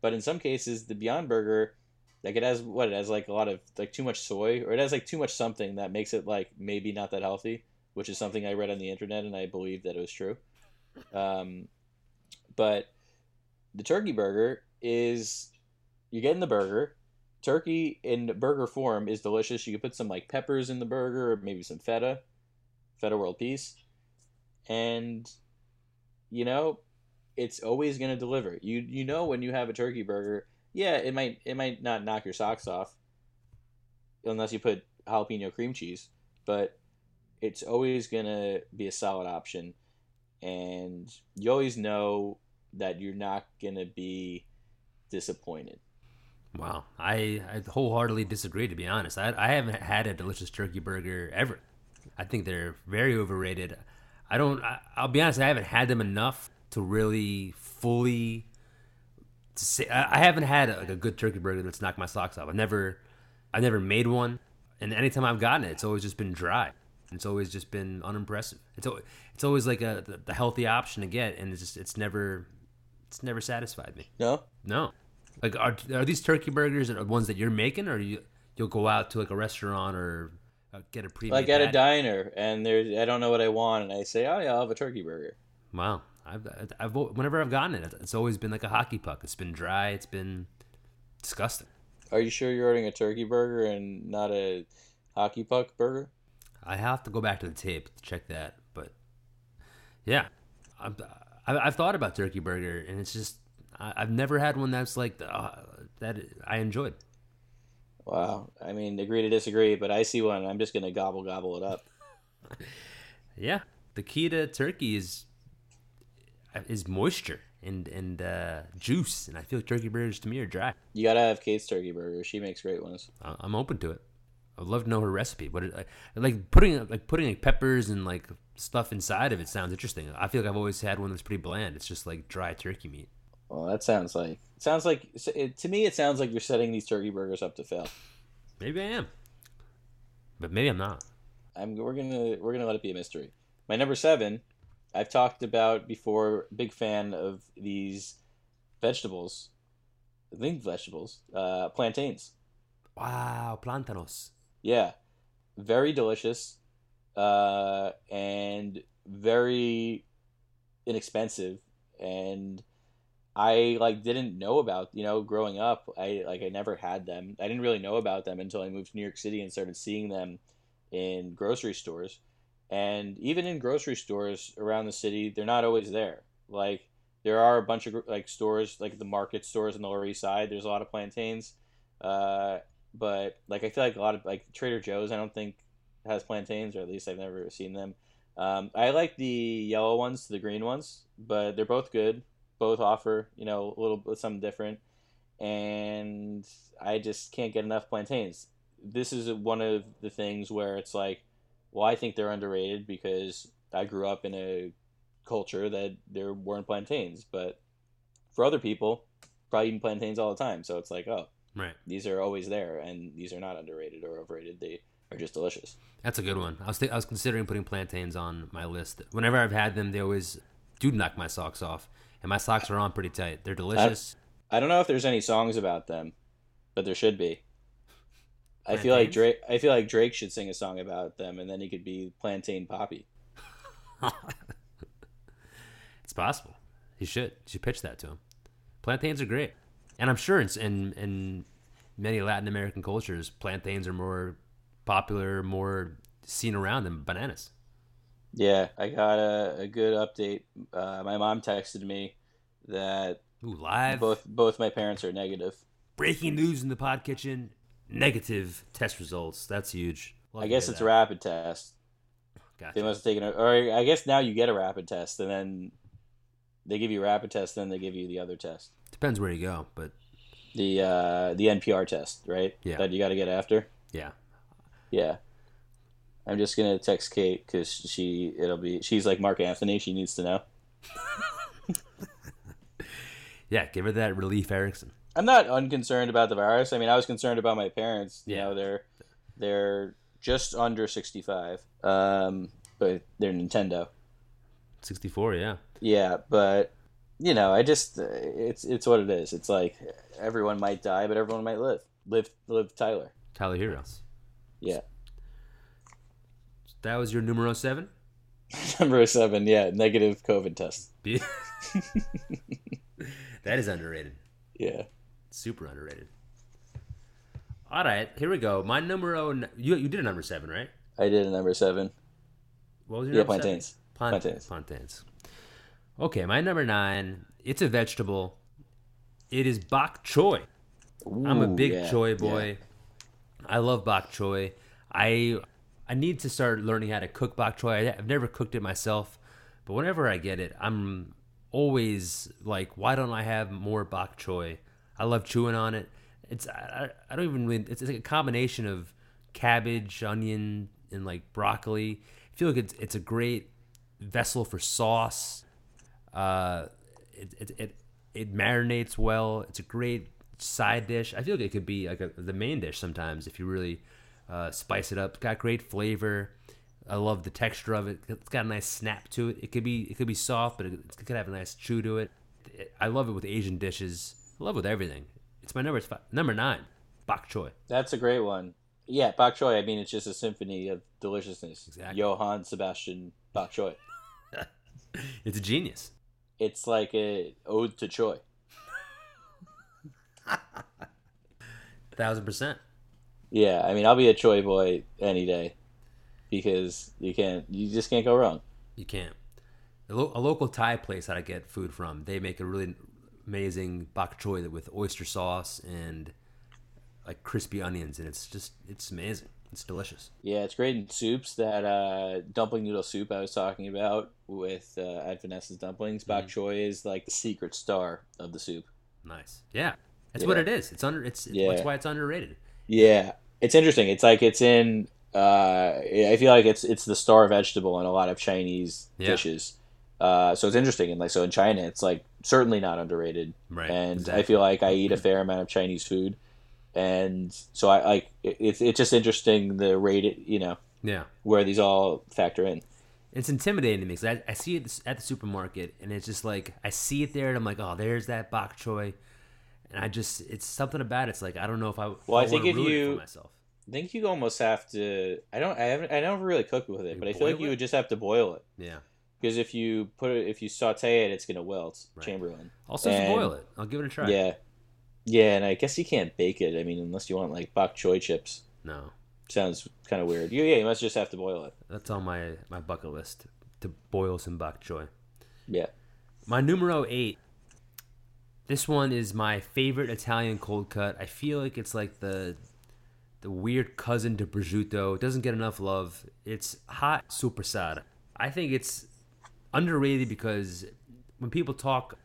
but in some cases, the Beyond Burger, like it has what it has like a lot of like too much soy, or it has like too much something that makes it like maybe not that healthy, which is something I read on the internet and I believe that it was true. Um, but the turkey burger is you're getting the burger. Turkey in burger form is delicious. You can put some like peppers in the burger, or maybe some feta, feta world peace, and you know, it's always gonna deliver. You you know when you have a turkey burger, yeah, it might it might not knock your socks off, unless you put jalapeno cream cheese, but it's always gonna be a solid option, and you always know that you're not gonna be disappointed. Wow, I, I wholeheartedly disagree. To be honest, I, I haven't had a delicious turkey burger ever. I think they're very overrated. I don't. I, I'll be honest. I haven't had them enough to really fully to say. I, I haven't had a, a good turkey burger that's knocked my socks off. I've never, I've never made one, and anytime I've gotten it, it's always just been dry. It's always just been unimpressive. It's al- it's always like a the, the healthy option to get, and it's just it's never it's never satisfied me. No, No. Like are are these turkey burgers are ones that you're making, or you you'll go out to like a restaurant or uh, get a pre like at a diner, and there's I don't know what I want, and I say, oh yeah, I'll have a turkey burger. Wow, I've, I've whenever I've gotten it, it's always been like a hockey puck. It's been dry. It's been disgusting. Are you sure you're ordering a turkey burger and not a hockey puck burger? I have to go back to the tape to check that, but yeah, I've, I- I've thought about turkey burger, and it's just I've never had one that's like the, uh, that I enjoyed. Wow. I mean, agree to disagree, but I see one. I'm just gonna gobble gobble it up. Yeah, the key to turkey is is moisture and and uh, juice, and I feel like turkey burgers to me are dry. You gotta have Kate's turkey burger. She makes great ones. I'm open to it. I'd love to know her recipe. But it, like putting like putting like peppers and like stuff inside of it sounds interesting. I feel like I've always had one that's pretty bland. It's just like dry turkey meat. Well, that sounds like sounds like it, to me. It sounds like you're setting these turkey burgers up to fail. Maybe I am, but maybe I'm not. I'm we're gonna we're gonna let it be a mystery. My number seven, I've talked about before. Big fan of these vegetables I think vegetables, uh, plantains. Wow, plantanos. Yeah, very delicious, uh, and very inexpensive. And I like didn't know about you know growing up. I like I never had them. I didn't really know about them until I moved to New York City and started seeing them in grocery stores. And even in grocery stores around the city, they're not always there. Like there are a bunch of like stores, like the market stores on the Lower East Side. There's a lot of plantains. Uh, but like I feel like a lot of like Trader Joe's, I don't think has plantains, or at least I've never seen them. Um, I like the yellow ones to the green ones, but they're both good. Both offer you know a little bit something different, and I just can't get enough plantains. This is one of the things where it's like, well, I think they're underrated because I grew up in a culture that there weren't plantains, but for other people, probably eating plantains all the time. So it's like, oh, Right. these are always there, and these are not underrated or overrated. They are just delicious. That's a good one. I was th- I was considering putting plantains on my list. Whenever I've had them, they always do knock my socks off, and my socks are on pretty tight. They're delicious. I don't know if there's any songs about them, but there should be. I feel like Drake. I feel like Drake should sing a song about them, and then he could be Plantain Poppy. It's possible. He should. You should pitch that to him. Plantains are great, and I'm sure in in, in many Latin American cultures, plantains are more popular, more seen around than bananas. Yeah, I got a, a good update. Uh, my mom texted me that Ooh, live. both both my parents are negative. Breaking news in the pod kitchen. Negative test results. That's huge. Love I guess it's a rapid test. Gotcha. They must have taken it, or I guess now you get a rapid test, and then they give you a rapid test, then they give you the other test, Depends where you go, but the uh, the NPR test, right? Yeah. That you got to get after. yeah. Yeah. I'm just gonna text Kate because she it'll be she's like Mark Anthony. She needs to know. Yeah, give her that relief Erickson. I'm not unconcerned about the virus. I mean, I was concerned about my parents. You Yeah. know, they're they're just under 65, um, but they're Nintendo. 64, yeah. Yeah, but you know, I just uh, it's it's what it is. It's like everyone might die, but everyone might live. Live live Tyler. Tyler Heroes. Yeah. That was your numero seven? Number seven. Yeah, negative COVID test. That is underrated. Yeah. Super underrated. All right, here we go. My numero you you did a number seven, right? I did a number seven. What was your Yeah, number plantains. Seven? Plant- Plantains. Plantains. Okay, my number nine. It's a vegetable. It is bok choy. I'm a big yeah, choy yeah. boy. I love bok choy. I I need to start learning how to cook bok choy. I've never cooked it myself, but whenever I get it, I'm always like, why don't I have more bok choy? I love chewing on it. It's I, I I don't even really, it's, it's like a combination of cabbage, onion, and like broccoli. I feel like it's it's a great vessel for sauce. Uh, it, it, it, it marinates well. It's a great side dish. I feel like it could be like a, the main dish sometimes if you really uh, spice it up. It's got great flavor. I love the texture of it. It's got a nice snap to it. It could be it could be soft, but it, it could have a nice chew to it. I love it with Asian dishes. I love it with everything. It's my number it's fi- number nine, bok choy. That's a great one. Yeah, bok choy. I mean, it's just a symphony of deliciousness. Exactly. Johann Sebastian Bok choy. It's a genius. It's like a ode to choy. thousand percent. Yeah, I mean, I'll be a choy boy any day because you can't, you just can't go wrong. You can't. A, lo- a local Thai place that I get food from, they make a really amazing bok choy with oyster sauce and like crispy onions, and it's just it's amazing. It's delicious. Yeah, it's great in soups. That uh, dumpling noodle soup I was talking about with uh, at Vanessa's dumplings. Bok choy is like the secret star of the soup. Nice. Yeah, that's what it is. It's under. It's Yeah. that's why it's underrated. Yeah, it's interesting. It's like it's in. Uh, I feel like it's it's the star vegetable in a lot of Chinese Yeah. dishes. Uh, so it's interesting, and like so in China, it's like certainly not underrated. Right, And I feel like I eat a fair amount of Chinese food, and so I like it's it's just interesting the rate it you know Yeah. where these all factor in. It's intimidating to me because I, I see it at the supermarket and it's just like I see it there and I'm like, oh, there's that bok choy, and I just it's something about it. It's like I don't know if I Well, I I think if you- myself. I think you almost have to. I don't. I haven't. I never really cooked with it, You but I feel like boil you would just have to boil it Yeah, because if you put it, if you saute it, it's gonna wilt. Right. Chamberlain. And- boil it. I'll give it a try. Yeah, yeah, and I guess you can't bake it. I mean, unless you want like bok choy chips. No, Sounds kind of weird. Yeah, yeah, you must just have to boil it. that's on my my bucket list to boil some bok choy. Yeah. My numero eight. This one is my favorite Italian cold cut. I feel like it's like the the weird cousin to prosciutto. It doesn't get enough love. It's hot supersada. I think it's underrated because when people talk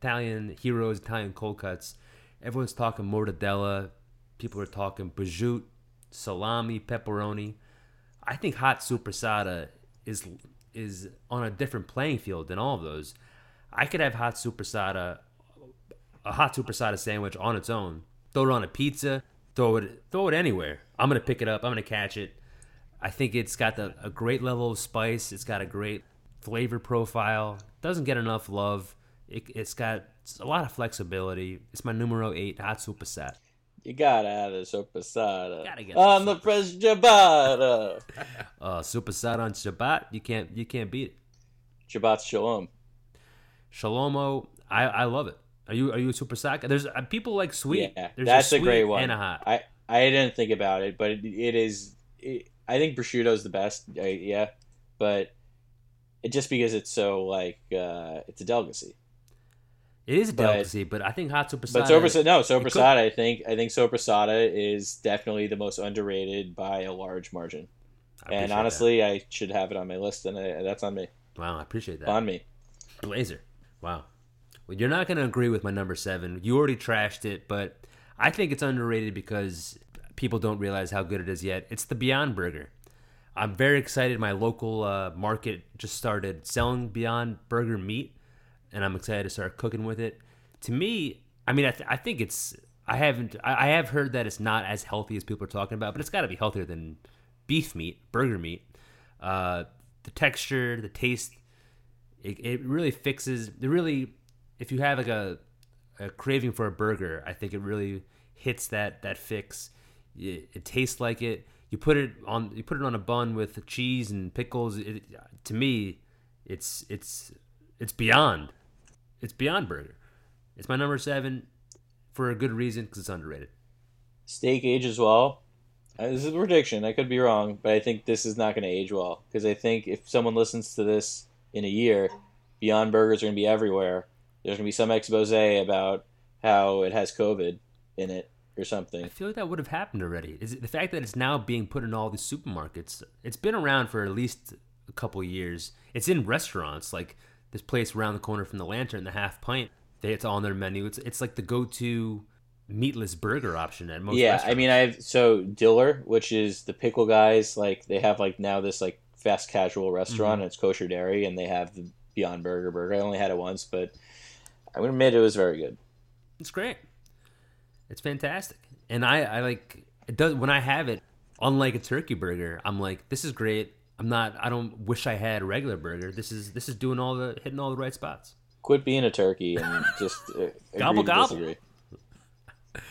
Italian heroes, Italian cold cuts, everyone's talking mortadella. People are talking prosciutto, salami, pepperoni. I think hot supersada is is on a different playing field than all of those. I could have hot supersada, a hot supersada sandwich on its own. Throw it on a pizza. Throw it throw it anywhere. I'm gonna pick it up. I'm gonna catch it. I think it's got the, a great level of spice. It's got a great flavor profile. Doesn't get enough love. It, it's got a lot of flexibility. It's my numero eight hot supersada. You gotta have the supersada Gotta get on the fresh ciabatta. Uh, supersada on Shabbat. You can't you can't beat it. Shabbat shalom. Shalomo, I, I love it. Are you are you a super sack? There's uh, people like sweet. Yeah, There's that's a, sweet great one. and a hot. I I didn't think about it, but it, it is. It, I think prosciutto's the best. I, yeah, but it just because it's so like uh, it's a delicacy. It is a but- delicacy, but I think hot supersada. But soprasada, no, soprasada. I think I think soprasada is definitely the most underrated by a large margin. And that. honestly, I should have it on my list, and I, that's on me. wow, I appreciate that. On me. Blazer. Wow. Well, you're not going to agree with my number seven. You already trashed it, but I think it's underrated because people don't realize how good it is yet. It's the Beyond Burger. I'm very excited. My local uh, market just started selling Beyond Burger meat, and I'm excited to start cooking with it. To me, I mean, I, th- I think it's. I haven't. I, I have heard that it's not as healthy as people are talking about, but it's got to be healthier than beef meat, burger meat. Uh, the texture, the taste, it, it really fixes it really if you have like a, a craving for a burger i think it really hits that that fix it, it tastes like it you put it on you put it on a bun with cheese and pickles it, to me it's it's it's beyond it's beyond burger it's my number seven for a good reason because it's underrated Steak age as well. Uh, This is a prediction. I could be wrong, but I think this is not going to age well because I think if someone listens to this in a year, Beyond Burgers are going to be everywhere. There's going to be some expose about how it has COVID in it or something. I feel like that would have happened already. Is it the fact that it's now being put in all these supermarkets? It's been around for at least a couple of years. It's in restaurants, like this place around the corner from the Lantern, the Half Pint. They it's on their menu. It's it's like the go-to meatless burger option at most. yeah, I mean, I've so Diller, which is the pickle guys. Like they have like now this like fast casual restaurant. Mhm. and It's kosher dairy, and they have the Beyond Burger burger. I only had it once, but I would admit it was very good. It's great. It's fantastic. And I, I like it does when I have it, unlike a turkey burger, I'm like, this is great. I'm not I don't wish I had a regular burger. This is this is doing all the hitting all the right spots. Quit being a turkey and just uh, agree Gobble, to gobble. disagree.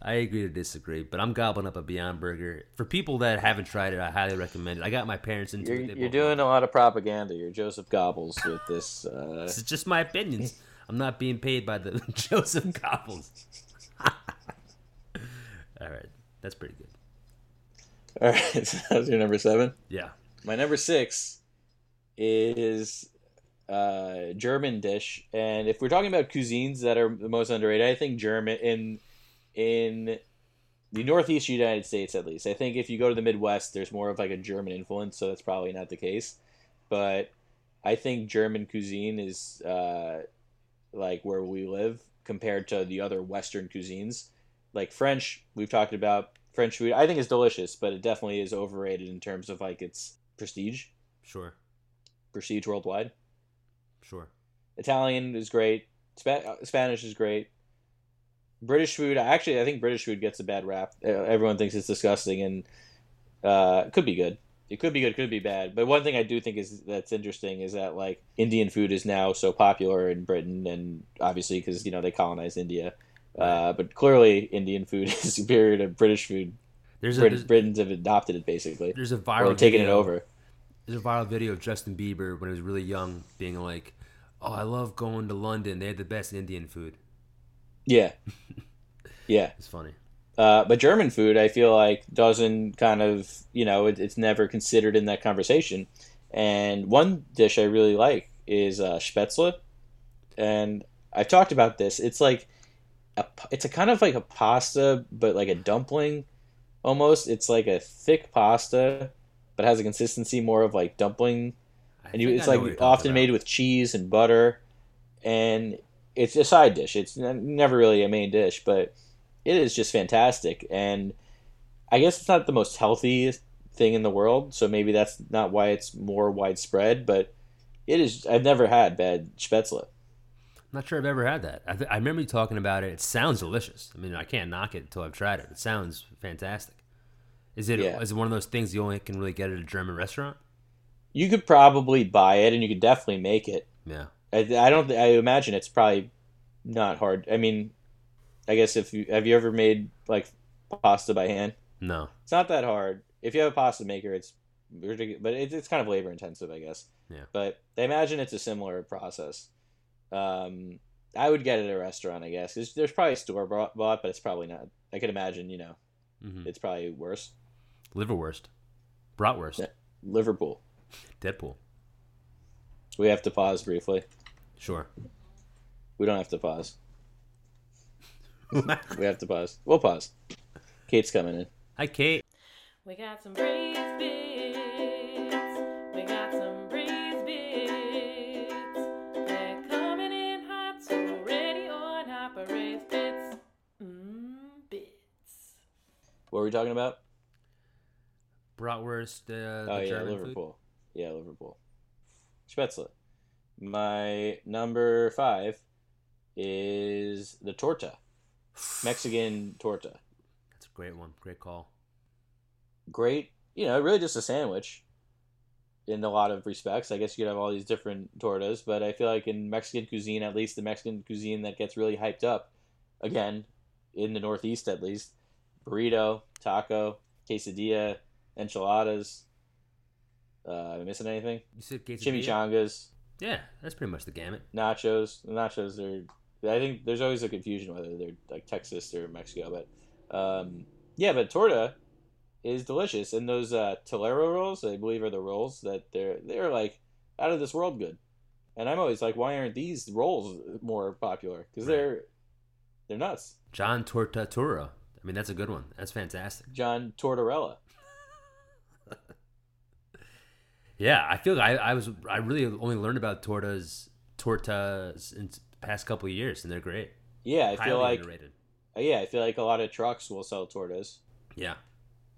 I agree to disagree, but I'm gobbling up a Beyond Burger. For people that haven't tried it, I highly recommend it. I got my parents into You're, it. You're doing a lot of propaganda. You're Joseph Gobbles with this. Uh. This is just my opinions. I'm not being paid by the Joseph Gobbles. all right, that's pretty good. all right, so that's your number seven. Yeah, My number six is uh, German dish, and if we're talking about cuisines that are the most underrated, I think German in in the Northeast United States, at least. I think if you go to the Midwest, there's more of like a German influence, so that's probably not the case. But I think German cuisine is uh, like where we live compared to the other Western cuisines. Like French, we've talked about French food. I think it's delicious, but it definitely is overrated in terms of like its prestige, sure, prestige worldwide. sure. Italian is great. Spa- uh, Spanish is great. British food, actually, I think British food gets a bad rap. Uh, Everyone thinks it's disgusting, and uh, it could be good. It could be good, could be bad. But one thing I do think is that's interesting is that like Indian food is now so popular in Britain, and obviously because you know they colonized India, Uh, but clearly, Indian food is superior to British food. There's a Brit- there's, Britons have adopted it basically, there's a or viral taken it video- over. There's a viral video of Justin Bieber when he was really young, being like, "Oh, I love going to London. They had the best Indian food." Yeah, yeah. It's funny. Uh, but German food, I feel like, doesn't kind of, you know, it, it's never considered in that conversation. And one dish I really like is uh, Spätzle, and I've talked about this. It's like, a, it's a kind of like a pasta, but like a dumpling, almost. It's like a thick pasta, but has a consistency more of like dumpling I and you, it's like what you're talking often made with cheese and butter, and it's a side dish. It's never really a main dish, but it is just fantastic. And I guess it's not the most healthy thing in the world, so maybe that's not why it's more widespread. But it is. I've never had bad spätzle. I'm not sure I've ever had that. I, th- I remember you talking about it. It sounds delicious. I mean, I can't knock it until I've tried it. It sounds fantastic. Is it? Is Yeah. it one of those things you only can really get at a German restaurant? You could probably buy it, and you could definitely make it. Yeah. I, I don't. I imagine it's probably not hard. I mean, I guess if you have you ever made like pasta by hand. No. It's not that hard. If you have a pasta maker, it's ridiculous, but it's, it's kind of labor intensive, I guess. Yeah. But I imagine it's a similar process. Um, I would get it at a restaurant, I guess. There's, there's probably store bought, bought, but it's probably not. I could imagine, you know, hmm it's probably worse. Liverwurst, bratwurst, Yeah. Liverpool. Deadpool. We have to pause briefly. Sure. We don't have to pause. We have to pause. We'll pause. Kate's coming in. Hi, Kate. We got some braised What were we talking about? Bratwurst. Uh, Oh yeah, German food? Liverpool. Yeah, Liverpool. Spätzle. My number five is the torta, Mexican torta. That's a great one. Great call. Great, you know, really just a sandwich. In a lot of respects, I guess you could have all these different tortas, but I feel like in Mexican cuisine, at least the Mexican cuisine that gets really hyped up, again, in the Northeast at least, burrito, taco, quesadilla, enchiladas. Uh, am I missing anything? You said quesadilla? Chimichangas. Yeah, that's pretty much the gamut. nachos. The nachos are. I think there's always a confusion whether they're like Texas or Mexico, but um, yeah, but torta is delicious, and those uh, telera rolls, I believe, are the rolls that they're they're like out of this world good. And I'm always like, why aren't these rolls more popular? Because Right. they're they're nuts. John Tortaturo. I mean, that's a good one. That's fantastic. John Tortorella. Yeah, I feel like I, I was I really only learned about tortas tortas in the past couple of years, and they're great. Yeah, I Highly feel like underrated. yeah, I feel like a lot of trucks will sell tortas. Yeah,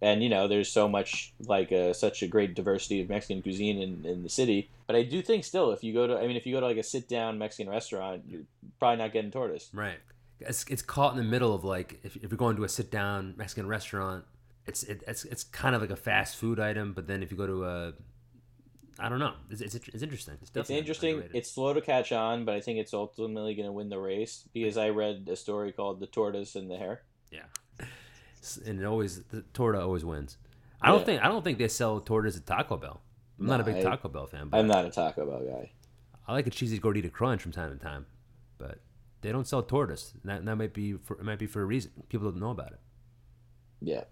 and you know there's so much like uh, such a great diversity of mexican cuisine in, in the city but i do think still if you go to i mean if you go to like a sit down mexican restaurant you're probably not getting tortas right. It's, it's caught in the middle of like if, if you're going to a sit down Mexican restaurant, it's it, it's it's kind of like a fast food item. But then if you go to a, I don't know, it's it's, it's interesting. It's, it's interesting underrated. it's slow to catch on but i think it's ultimately going to win the race because i read a story called the tortoise and the hare yeah, and it always the torta always wins. I don't Yeah. think I don't think they sell tortas at Taco Bell. I'm not a big I- Taco Bell fan, but i'm not a taco bell guy I like a cheesy gordita crunch from time to time, but they don't sell tortoise. That, that might be for it might be for a reason. People don't know about it. yeah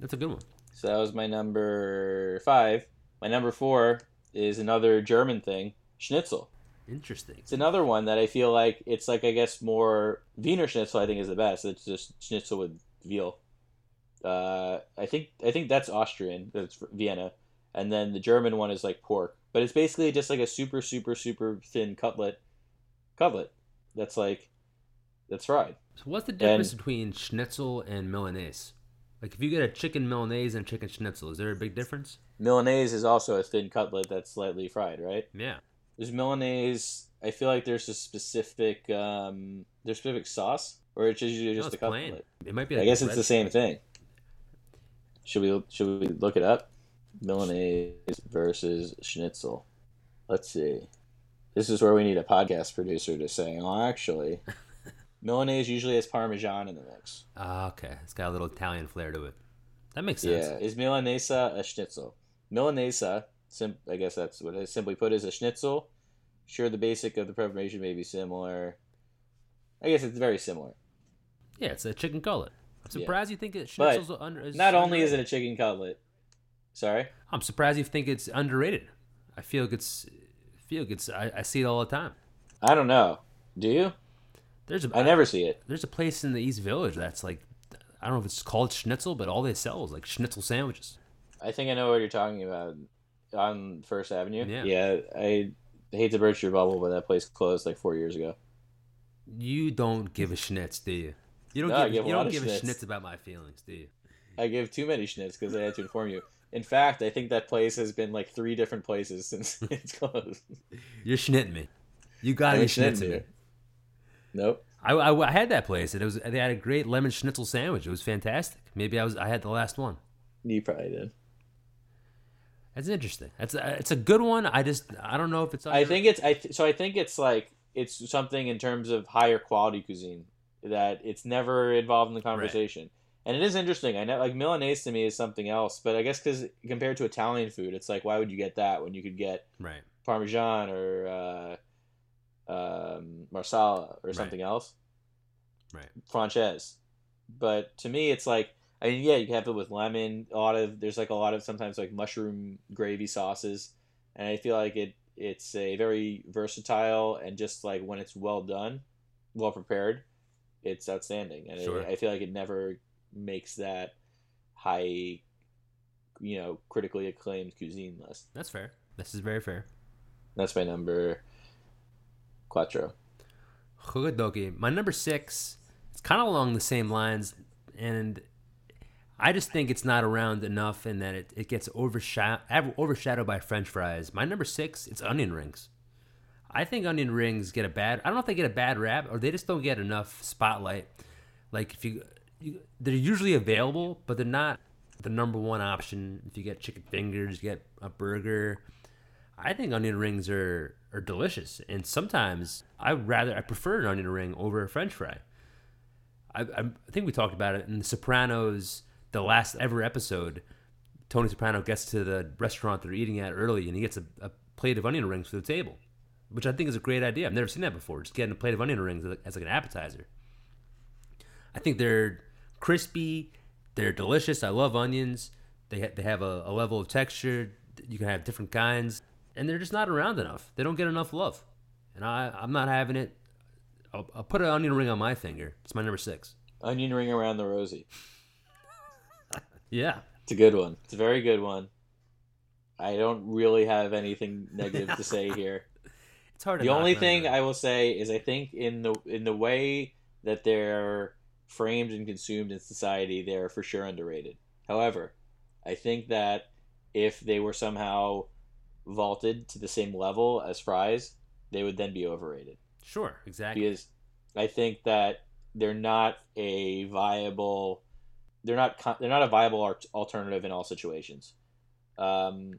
That's a good one. so that was my number five my number four is another german thing schnitzel Interesting. It's another one that I feel like it's like I guess more Wiener Schnitzel. I think is the best. It's just Schnitzel with veal. Uh, I think I think that's Austrian. That's Vienna, and then the German one is like pork. But it's basically just like a super super super thin cutlet, cutlet. That's like, that's fried. So what's the difference between schnitzel and Milanese? Like if you get a chicken Milanese and chicken schnitzel, is there a big difference? Milanese is also a thin cutlet that's slightly fried, right? Yeah. There's Milanese. I feel like there's a specific um, there's specific sauce, or it's usually No, just it's a cutlet. plain. It might be. I guess it's the same thing. Should we should we look it up? Milanese versus schnitzel. Let's see. This is where we need a podcast producer to say, "Oh, actually, Milanese usually has Parmesan in the mix. Ah, okay. It's got a little Italian flair to it. That makes sense. Yeah, is Milanesa a schnitzel? Milanesa, sim- I guess that's what it is. Simply put, is a schnitzel. Sure, the basic of the preparation may be similar. I guess it's very similar. Yeah, it's a chicken cutlet. I'm Yeah. surprised you think it But under. Is Not only is it a chicken cutlet. Sorry. I'm surprised you think it's underrated. I feel like it's. I feel like it's. I, I see it all the time. I don't know. Do you? There's a. I never see it. There's a place in the East Village that's like, I don't know if it's called Schnitzel, but all they sell is like Schnitzel sandwiches. I think I know what you're talking about on First Avenue. Yeah. yeah I hate to burst your bubble, but that place closed like four years ago. You don't give a schnitz, do you? You don't No, give, give a you lot don't of give a schnitz. schnitz about my feelings, do you? I give too many schnitz because I had to inform you. In fact, I think that place has been like three different places since it's closed. You're schnitting me. You got to I be ain't schnitting schnitzing me. Nope. I, I, I had that place, and it was they had a great lemon schnitzel sandwich. It was fantastic. Maybe I was I had the last one. You probably did. That's interesting. That's a, it's a good one. I just I don't know if it's. I think it's I th- so I think it's like it's something in terms of higher quality cuisine that it's never involved in the conversation. And it is interesting. I know like Milanese to me is something else, but I guess because compared to Italian food, it's like why would you get that when you could get right. Parmesan or uh, um, Marsala or Right. something else, Right. Frances. But to me, it's like I mean, yeah, you can have it with lemon. A lot of there's like a lot of sometimes like mushroom gravy sauces, and I feel like it it's a very versatile and just like when it's well done, well prepared, it's outstanding. And Sure. it, I feel like it never makes that high, you know, critically acclaimed cuisine list. That's fair. This is very fair. That's my number. Quattro. Chugadoki. My number six. It's kind of along the same lines, and I just think it's not around enough, and that it, it gets overshadowed overshadowed by French fries. My number six. It's onion rings. I think onion rings get a bad. I don't know if they get a bad rap or they just don't get enough spotlight. Like if you they're usually available, but they're not the number one option. If you get chicken fingers, you get a burger. I think onion rings are are delicious, and sometimes I rather I prefer an onion ring over a French fry. I, I think we talked about it in The Sopranos, the last ever episode. Tony Soprano gets to the restaurant they're eating at early, and he gets a, a plate of onion rings for the table, which I think is a great idea. I've never seen that before. Just getting a plate of onion rings as, like an appetizer. I think they're crispy, they're delicious. I love onions. They ha- they have a, a level of texture. You can have different kinds, and they're just not around enough. They don't get enough love, and I I'm not having it. I'll, I'll put an onion ring on my finger. It's my number six. Onion ring around the rosy. Yeah, It's a good one. It's a very good one. I don't really have anything negative to say here. it's hard. The only thing I will say is I think in the in the way that they're framed and consumed in society, they're for sure underrated. However, I think that if they were somehow vaulted to the same level as fries, they would then be overrated. sure exactly. because I think that they're not a viable they're not they're not a viable alternative in all situations. Um,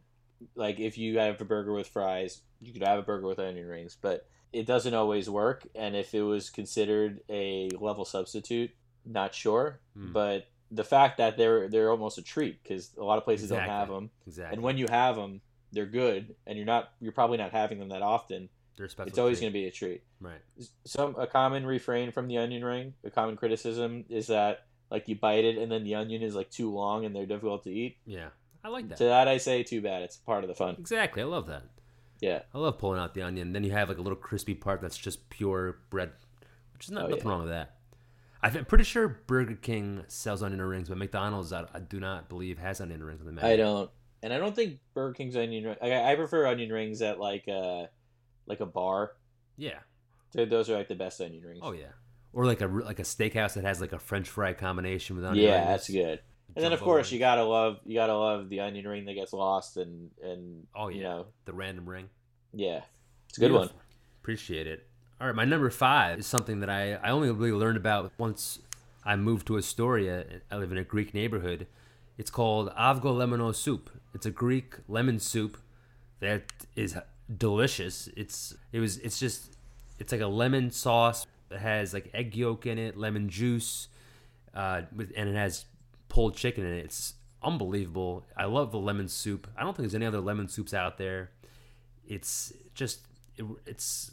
like if you have a burger with fries, you could have a burger with onion rings, but it doesn't always work. And if it was considered a level substitute, not sure. Hmm. But the fact that they're they're almost a treat because a lot of places don't have them, Exactly. and when you have them, they're good, and you're not you're probably not having them that often. They're special It's always going to be a treat right. some a common refrain from the onion ring a common criticism is that like you bite it and then the onion is like too long and they're difficult to eat Yeah, I like that. to that i say too bad it's part of the fun Exactly. I love that. yeah I love pulling out the onion. Then you have like a little crispy part that's just pure bread, which is not Oh, nothing yeah. wrong with that. I'm pretty sure Burger King sells onion rings, but McDonald's I, I do not believe has onion rings on the menu. i don't and i don't think burger king's onion ring I, I prefer onion rings at like uh like a bar Yeah. Th- those are like the best onion rings Oh yeah. Or like a like a steakhouse that has like a French fry combination with onion yeah rings. that's good and then of course rings. you gotta love you gotta love the onion ring that gets lost and and Oh, you yeah. know the random ring. yeah it's a good one Appreciate it. All right, my number five is something that I, I only really learned about once I moved to Astoria. I live in a Greek neighborhood. It's called Avgolemono soup. It's a Greek lemon soup that is delicious. It's it was it's just it's like a lemon sauce, that has like egg yolk in it, lemon juice, uh, with, and it has pulled chicken in it. It's unbelievable. I love the lemon soup. I don't think there's any other lemon soups out there. It's just it, it's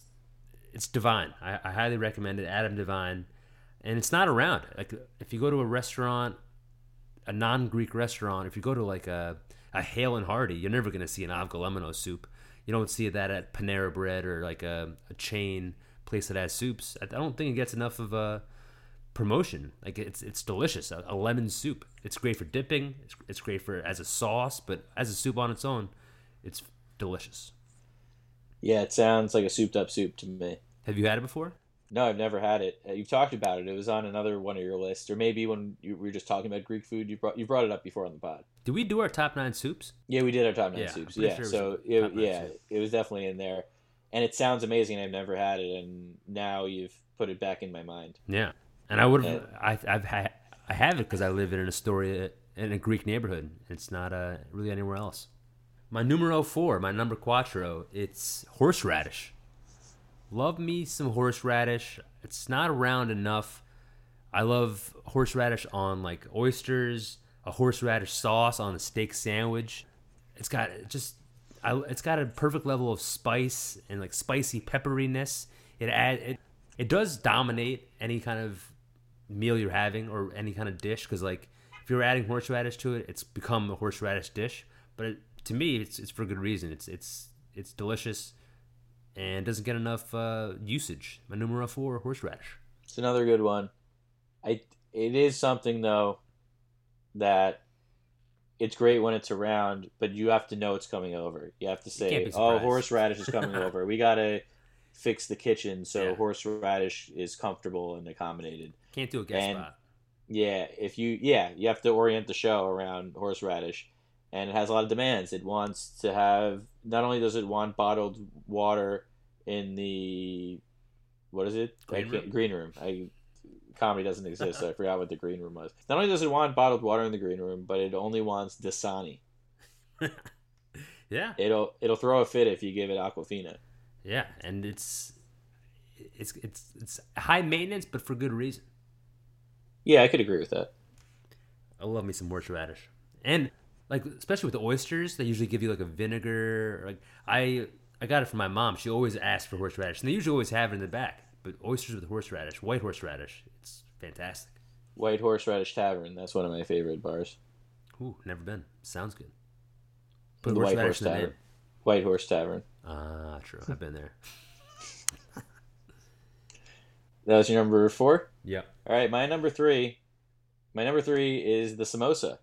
it's divine. I, I highly recommend it. Adam Divine, and it's not around. Like if you go to a restaurant, a non-Greek restaurant, if you go to like a a Hale and Hearty, you're never gonna see an avgolemono soup. You don't see that at Panera Bread or like a, a chain place that has soups. I I don't think it gets enough of a promotion. Like it's it's delicious. A, a lemon soup. It's great for dipping. It's, it's great for as a sauce, but as a soup on its own, it's delicious. Yeah, it sounds like a souped up soup to me. Have you had it before? No, I've never had it. Uh, You've talked about it. It was on another one of your lists, or maybe when you we were just talking about Greek food, you brought you brought it up before on the pod. Did we do our top nine soups? Yeah, we did our top nine Yeah, soups. Yeah, sure it so it, yeah, soup. it was definitely in there, and it sounds amazing. I've never had it, and now you've put it back in my mind. Yeah, and I would Yeah. I I've had I have it because I live in an Astoria in a Greek neighborhood. It's not uh, really anywhere else. My numero four, my number quattro, it's horseradish. Love me some horseradish. It's not around enough. I love horseradish on like oysters, a horseradish sauce on a steak sandwich. It's got just, I, it's got a perfect level of spice and like spicy pepperiness. It add it, it does dominate any kind of meal you're having or any kind of dish because like if you're adding horseradish to it, it's become a horseradish dish. But it, to me, it's it's for good reason. It's it's it's delicious and doesn't get enough uh, usage. My numero four, horseradish. It's another good one. I it is something though that it's great when it's around, but you have to know it's coming over. You have to say, "Oh, horseradish is coming over. We gotta fix the kitchen so Yeah. horseradish is comfortable and accommodated." Can't do a guest spot. Yeah, if you yeah, you have to orient the show around horseradish, and it has a lot of demands. It wants to have not only does it want bottled water in the what is it Green I room? green room. I comedy doesn't exist, so I forgot what the green room was. Not only does it want bottled water in the green room, but it only wants Dasani. Yeah, It'll it'll throw a fit if you give it Aquafina. yeah, and it's it's it's it's high maintenance, but for good reason. Yeah, I could agree with that. I love me some horseradish, and like especially with the oysters, they usually give you like a vinegar. Like I I got it from my mom. She always asks for horseradish, and they usually always have it in the back. But oysters with horseradish, white horseradish, it's fantastic. White Horseradish Tavern. That's one of my favorite bars. Ooh, never been. Sounds good. Put the White Horse the name. Tavern. White Horse Tavern. Ah, true. I've been there. That was your number four. Yep. All right, my number three. My number three is the samosa.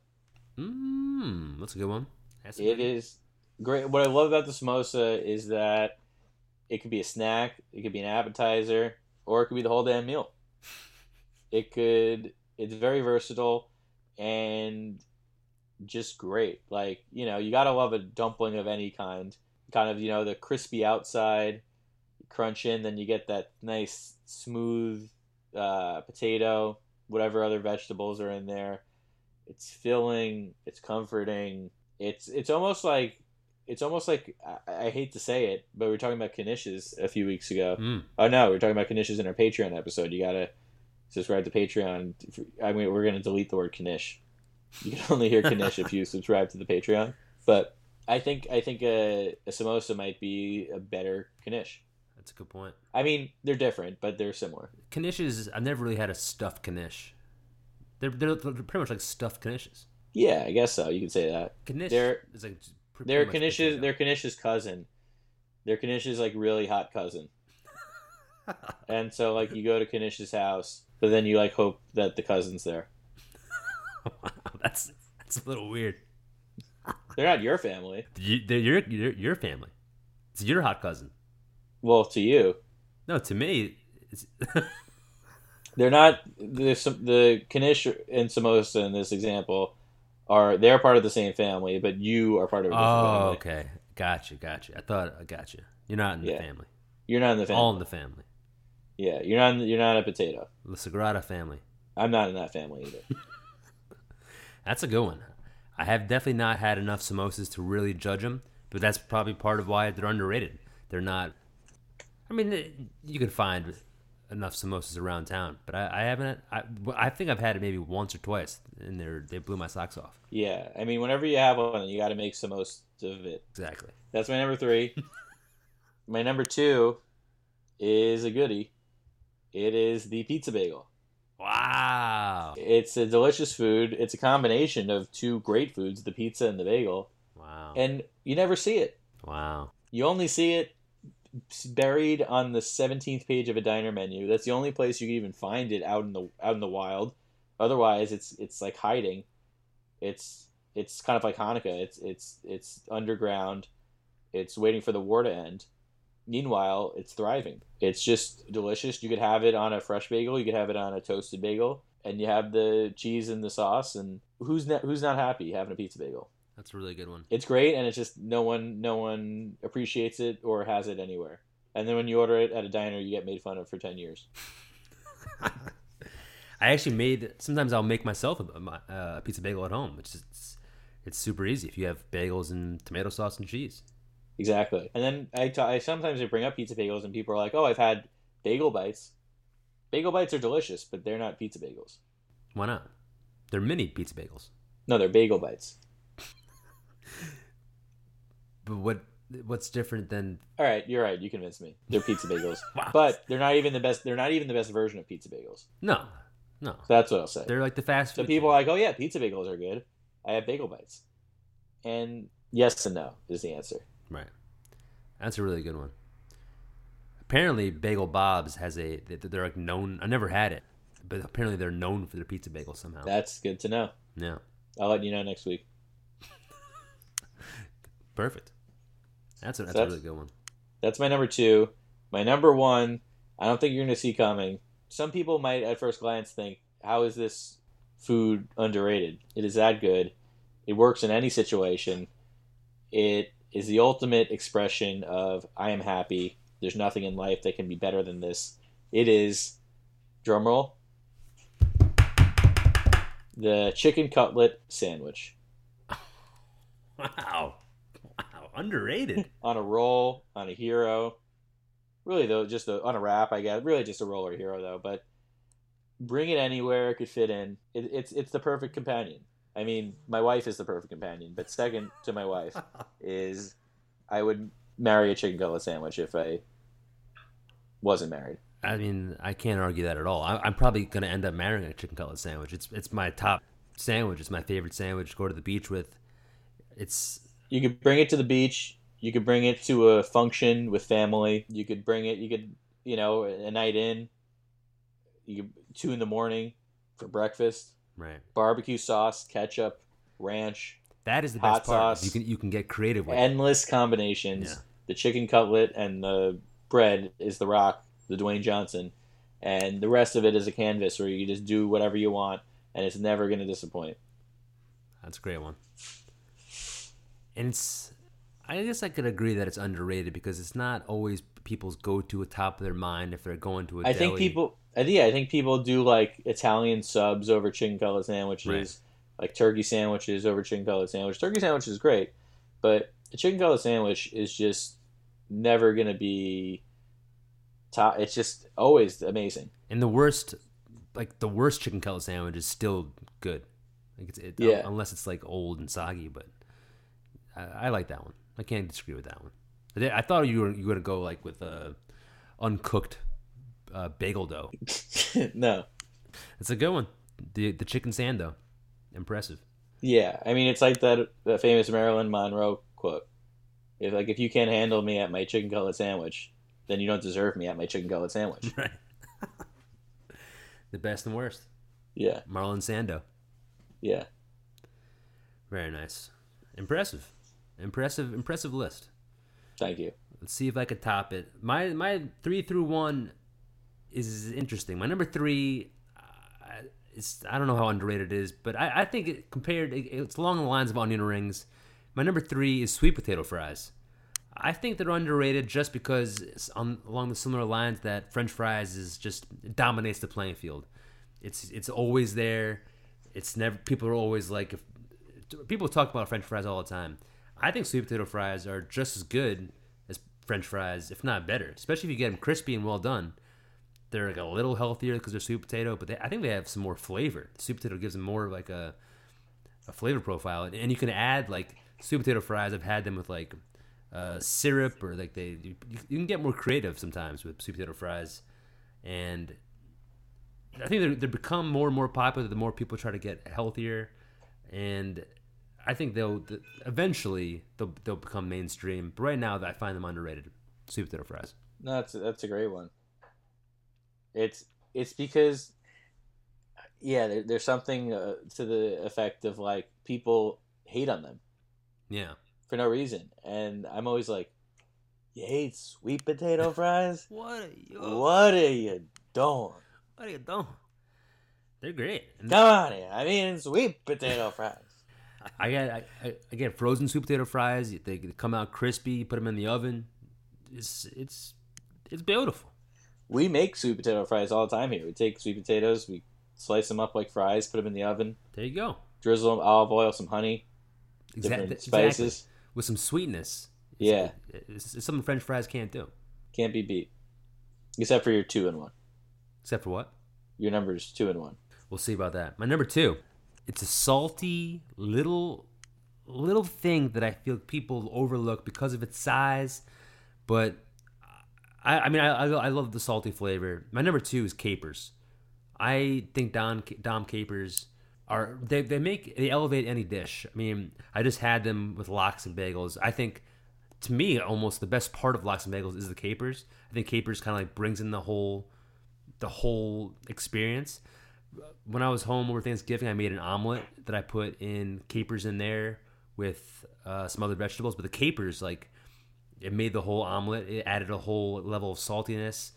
Mmm, that's a good one. That's a It good- is great. What I love about the samosa is that it could be a snack, it could be an appetizer, or it could be the whole damn meal. It could. It's very versatile and just great. Like you know, you gotta love a dumpling of any kind. Kind of you know the crispy outside, crunch in, then you get that nice smooth uh, potato, whatever other vegetables are in there. It's filling. It's comforting. It's it's almost like it's almost like I, I hate to say it, but we were talking about knishes a few weeks ago. Mm. Oh no, we were talking about knishes in our Patreon episode. You gotta subscribe to Patreon. I mean, we're gonna delete the word knish. You can only hear knish if you subscribe to the Patreon. But I think I think a, a samosa might be a better knish. That's a good point. I mean, they're different, but they're similar. Knishes, I've never really had a stuffed knish. They're, they're, they're pretty much like stuffed knishes. Yeah, I guess so. You could say that. Knish They're- is like just pre- They're pretty. They're Kanish's cousin. They're Kanish's like really hot cousin. and so like you go to Kanish's house, but then you like hope that the cousin's there. wow, that's that's a little weird. They're not your family. You, they're your, your your family. It's your hot cousin. Well, to you, No, to me, it's, they're not. The the Kanish and Samosa in this example are they're part of the same family, but you are part of a different oh, family. okay, gotcha, gotcha. I thought I got you. You're not in the Yeah. family. You're not in the family. All in the family. yeah, you're not. You're not a potato. The Sagrada family. I'm not in that family either. That's a good one. I have definitely not had enough samosas to really judge them, but that's probably part of why they're underrated. They're not. I mean, you can find enough samosas around town, but I, I haven't. I, I think I've had it maybe once or twice, and they they blew my socks off. Yeah, I mean, whenever you have one, you got to make the most of it. Exactly. That's my number three. my number two is a goodie. It is the pizza bagel. Wow. It's a delicious food. It's a combination of two great foods, the pizza and the bagel, Wow. and you never see it. wow. You only see it buried on the 17th page of a diner menu. That's the only place you can even find it out in the out in the wild. Otherwise, it's it's like hiding. It's it's kind of like Hanukkah. It's it's it's underground. It's waiting for the war to end. Meanwhile, it's thriving. It's just delicious. You could have it on a fresh bagel. You could have it on a toasted bagel, and you have the cheese and the sauce. And who's who's not happy having a pizza bagel? That's a really good one. it's great and it's just no one no one appreciates it or has it anywhere and then when you order it at a diner you get made fun of for 10 years I actually made. Sometimes I'll make myself a, a pizza bagel at home, which is it's, it's super easy if you have bagels and tomato sauce and cheese. exactly and then I I sometimes I bring up pizza bagels and people are like oh i've had bagel bites bagel bites are delicious but they're not pizza bagels Why not? They're mini pizza bagels. no they're bagel bites But what what's different than all right you're right you convinced me they're pizza bagels Wow. but they're not even the best they're not even the best version of pizza bagels no, no? that's what i'll say They're like the fast so food. people are like oh yeah pizza bagels are good i have bagel bites and yes and no is the answer Right. That's a really good one. Apparently, Bagel Bob's has a. they- They're like known. I never had it, but apparently they're known for their pizza bagel somehow. that's good to know yeah. i'll let you know next week Perfect. That's a, that's, a that's- really good one. That's my number two. My number one, I don't think you're going to see coming. Some people might, at first glance, think, how is this food underrated? It is that good. It works in any situation. It is the ultimate expression of, I am happy. There's nothing in life that can be better than this. It is, drumroll, the chicken cutlet sandwich. Wow. Underrated. on a roll, on a hero. Really though, just a, on a wrap, I guess. Really just a roller hero though. But bring it anywhere it could fit in. It, it's it's the perfect companion. I mean, my wife is the perfect companion, but second to my wife is I would marry a chicken cutlet sandwich if I wasn't married. I mean, I can't argue that at all. I, I'm probably going to end up marrying a chicken cutlet sandwich. It's it's my top sandwich. It's my favorite sandwich. to Go to the beach with. It's You could bring it to the beach. You could bring it to a function with family. You could bring it. You could you know a night in. You could, two in the morning for breakfast. right. barbecue sauce, ketchup, ranch, That is the Hot best part. sauce. You can you can get creative with it. endless combinations. Yeah. The chicken cutlet and the bread is the rock, the Dwayne Johnson, and the rest of it is a canvas where you just do whatever you want, and it's never going to disappoint. That's a great one. And it's, I guess I could agree that it's underrated because it's not always people's go-to at top of their mind if they're going to a I think people, I think, yeah, I think people do like Italian subs over chicken cutlet sandwiches, Right. like turkey sandwiches over chicken cutlet sandwich. Turkey sandwich is great, but a chicken cutlet sandwich is just never going to be top. It's just always amazing. And the worst, like the worst chicken cutlet sandwich is still good. Like it's, it, Yeah. unless it's like old and soggy, but I, I like that one. I can't disagree with that one. I, did- I thought you were you were gonna go like with uh, uncooked uh, bagel dough. no. It's a good one. The the chicken sando, impressive. Yeah, I mean it's like that, that famous Marilyn Monroe quote. If like if you can't handle me at my chicken cutlet sandwich, then you don't deserve me at my chicken cutlet sandwich. Right. the best and worst. Yeah, Marlon Sando. yeah. Very nice. Impressive. Impressive impressive list. Thank you. Let's see if I could top it. My my three through one is interesting. My number three, uh, it's I don't know how underrated it is, but I, I think it compared it, it's along the lines of onion rings. My number three is sweet potato fries. I think they're underrated just because it's on along the similar lines that French fries is just it dominates the playing field. It's it's always there. It's never people are always like if people talk about French fries all the time. I think sweet potato fries are just as good as French fries, if not better. Especially if you get them crispy and well done. they're like a little healthier because they're sweet potato, but they, I think they have some more flavor. Sweet potato gives them more like a a flavor profile, and, and you can add like sweet potato fries. I've had them with like uh, syrup or like they you, you can get more creative sometimes with sweet potato fries, and I think they're, they become more and more popular the more people try to get healthier, and I think they'll th- eventually they'll they'll become mainstream. But right now, I find them underrated. Sweet potato fries. No, that's that's a great one. It's it's because, yeah, there, there's something uh, to the effect of like people hate on them Yeah. for no reason, and I'm always like, you hate sweet potato fries? What are you? what are you doing? What are you doing? They're great. Come on here. I mean, sweet potato fries. I got I, I- frozen sweet potato fries. They come out crispy. You put them in the oven. It's it's it's beautiful. We make sweet potato fries all the time here. We take sweet potatoes, we slice them up like fries, put them in the oven, There you go. drizzle them olive oil, some honey, Exact- different exactly. spices. with some sweetness. Yeah, It's, it's something French fries can't do. can't be beat. Except for your two and one. Except for what? Your number is two and one. We'll see about that. My number two, it's a salty little little thing that I feel people overlook because of its size, but I, I mean I, I love the salty flavor. My number two is capers. I think Dom Dom capers are they they make they elevate any dish. I mean I just had them with lox and bagels. I think to me almost the best part of lox and bagels is the capers. I think capers kind of like brings in the whole the whole experience when I was home over Thanksgiving, I made an omelet that I put in capers in there with uh, some other vegetables. But the capers, like, it made the whole omelet. It added a whole level of saltiness.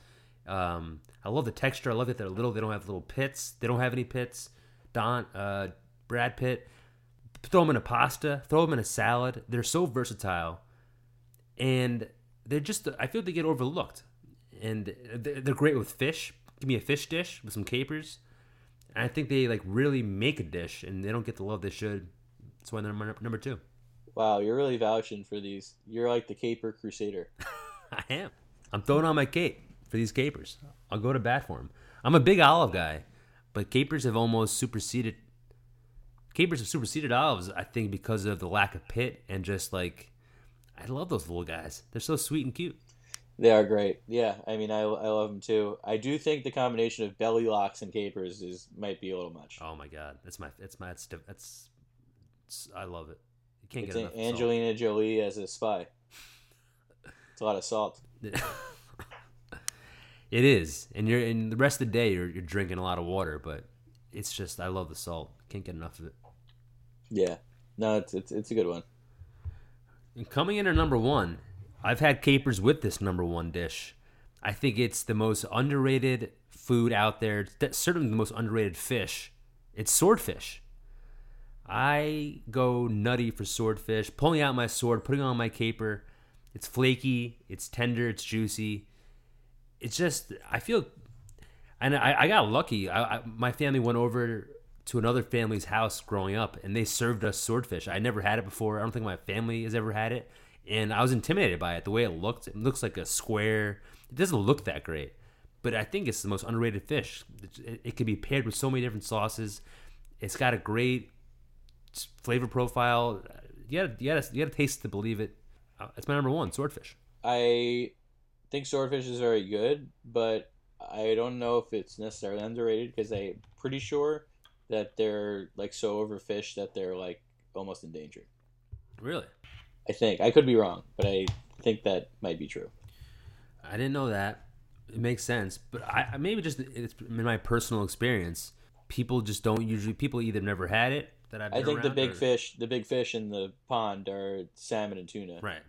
Um, I love the texture. I love that they're little. They don't have little pits. They don't have any pits. Don, uh, Brad Pitt, throw them in a pasta. Throw them in a salad. They're so versatile, and they're just. I feel they get overlooked, and they're they're great with fish. Give me a fish dish with some capers. And I think they like really make a dish, and they don't get the love they should. That's why they're number, number two. Wow, you're really vouching for these. You're like the caper crusader. I am. I'm throwing on my cape for these capers. I'll go to bat for them. I'm a big olive guy, but capers have almost superseded. Capers have superseded olives, I think, because of the lack of pit and just like, I love those little guys. They're so sweet and cute. They are great. Yeah, I mean, I, I love them too. I do think the combination of belly lox and capers is might be a little much. Oh my god, that's my, that's my, that's, that's, it's- I love it. You can't it's get enough. salt. Angelina Jolie as a spy. It's a lot of salt. It is, and you're and the rest of the day you're you're drinking a lot of water, but it's just I love the salt. Can't get enough of it. Yeah, no, it's it's, it's a good one. And coming in at number one, I've had capers with this number one dish. I think it's the most underrated food out there. Certainly the most underrated fish. It's swordfish. I go nutty for swordfish. Pulling out my sword, putting on my caper. It's flaky. It's tender. It's juicy. It's just I feel, and I, I got lucky. I, I, my family went over to another family's house growing up, and they served us swordfish. I never had it before. I don't think my family has ever had it, and I was intimidated by it. The way it looked, it looks like a square. It doesn't look that great, but I think it's the most underrated fish. It, it, it can be paired with so many different sauces. It's got a great flavor profile. You gotta, you gotta, you gotta taste to believe it. Uh, It's my number one, swordfish. I think swordfish is very good, but I don't know if it's necessarily underrated because I'm pretty sure that they're like so overfished that they're like almost endangered. Really, I think I could be wrong, but I think that might be true. I didn't know that. It makes sense, but I maybe just it's in my personal experience, people just don't usually. People either never had it that I've. I think the big or- fish, the big fish in the pond are salmon and tuna, Right.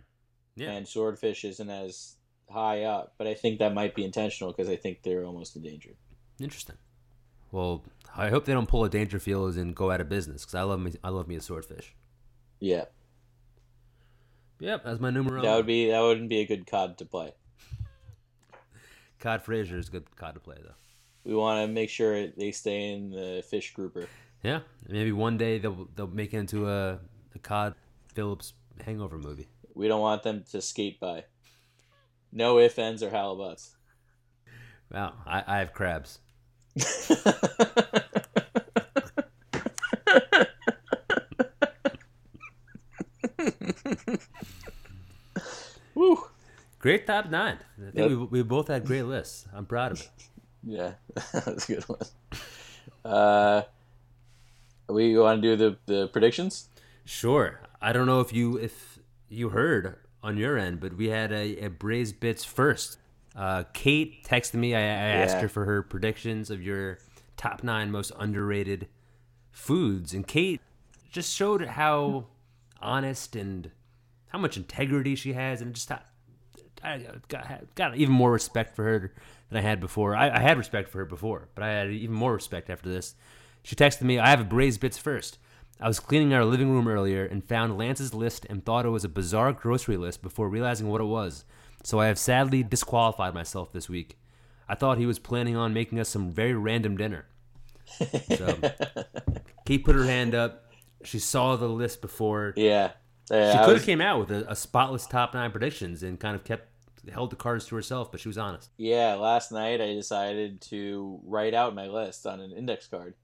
Yeah. and swordfish isn't as high up. But I think that might be intentional because I think they're almost endangered. Interesting. Well, I hope they don't pull a Dangerfields and go out of business because I love me. I love me a swordfish. Yeah, Yep, that's my numero. that would be that wouldn't be a good cod to play. Cod Fraser is a good cod to play though. We want to make sure they stay in the fish grouper. Yeah, maybe one day they'll they'll make it into a, a Cod Phillips hangover movie. We don't want them to skate by. No ifs, ends, or halabuts. Wow, I, I have crabs. Woo. Great top nine. I think Yep. we, we both had great lists. I'm proud of it. Yeah, that's a good one. Uh, we want to do the the predictions. Sure. I don't know if you if you heard on your end, but we had a, a Braised Bits first. Uh, Kate texted me. I, I asked Yeah. her for her predictions of your top nine most underrated foods, and Kate just showed how honest and how much integrity she has, and just I, I got, got even more respect for her than I had before. I, I had respect for her before, but I had even more respect after this. She texted me, "I have a Braised Bits first. I was cleaning our living room earlier and found Lance's list and thought it was a bizarre grocery list before realizing what it was. So I have sadly disqualified myself this week. I thought he was planning on making us some very random dinner. So Kate put her hand up. She saw the list before. Yeah, yeah She could have was- came out with a, a spotless top nine predictions and kind of kept held the cards to herself, but she was honest. yeah. Last night I decided to write out my list on an index card,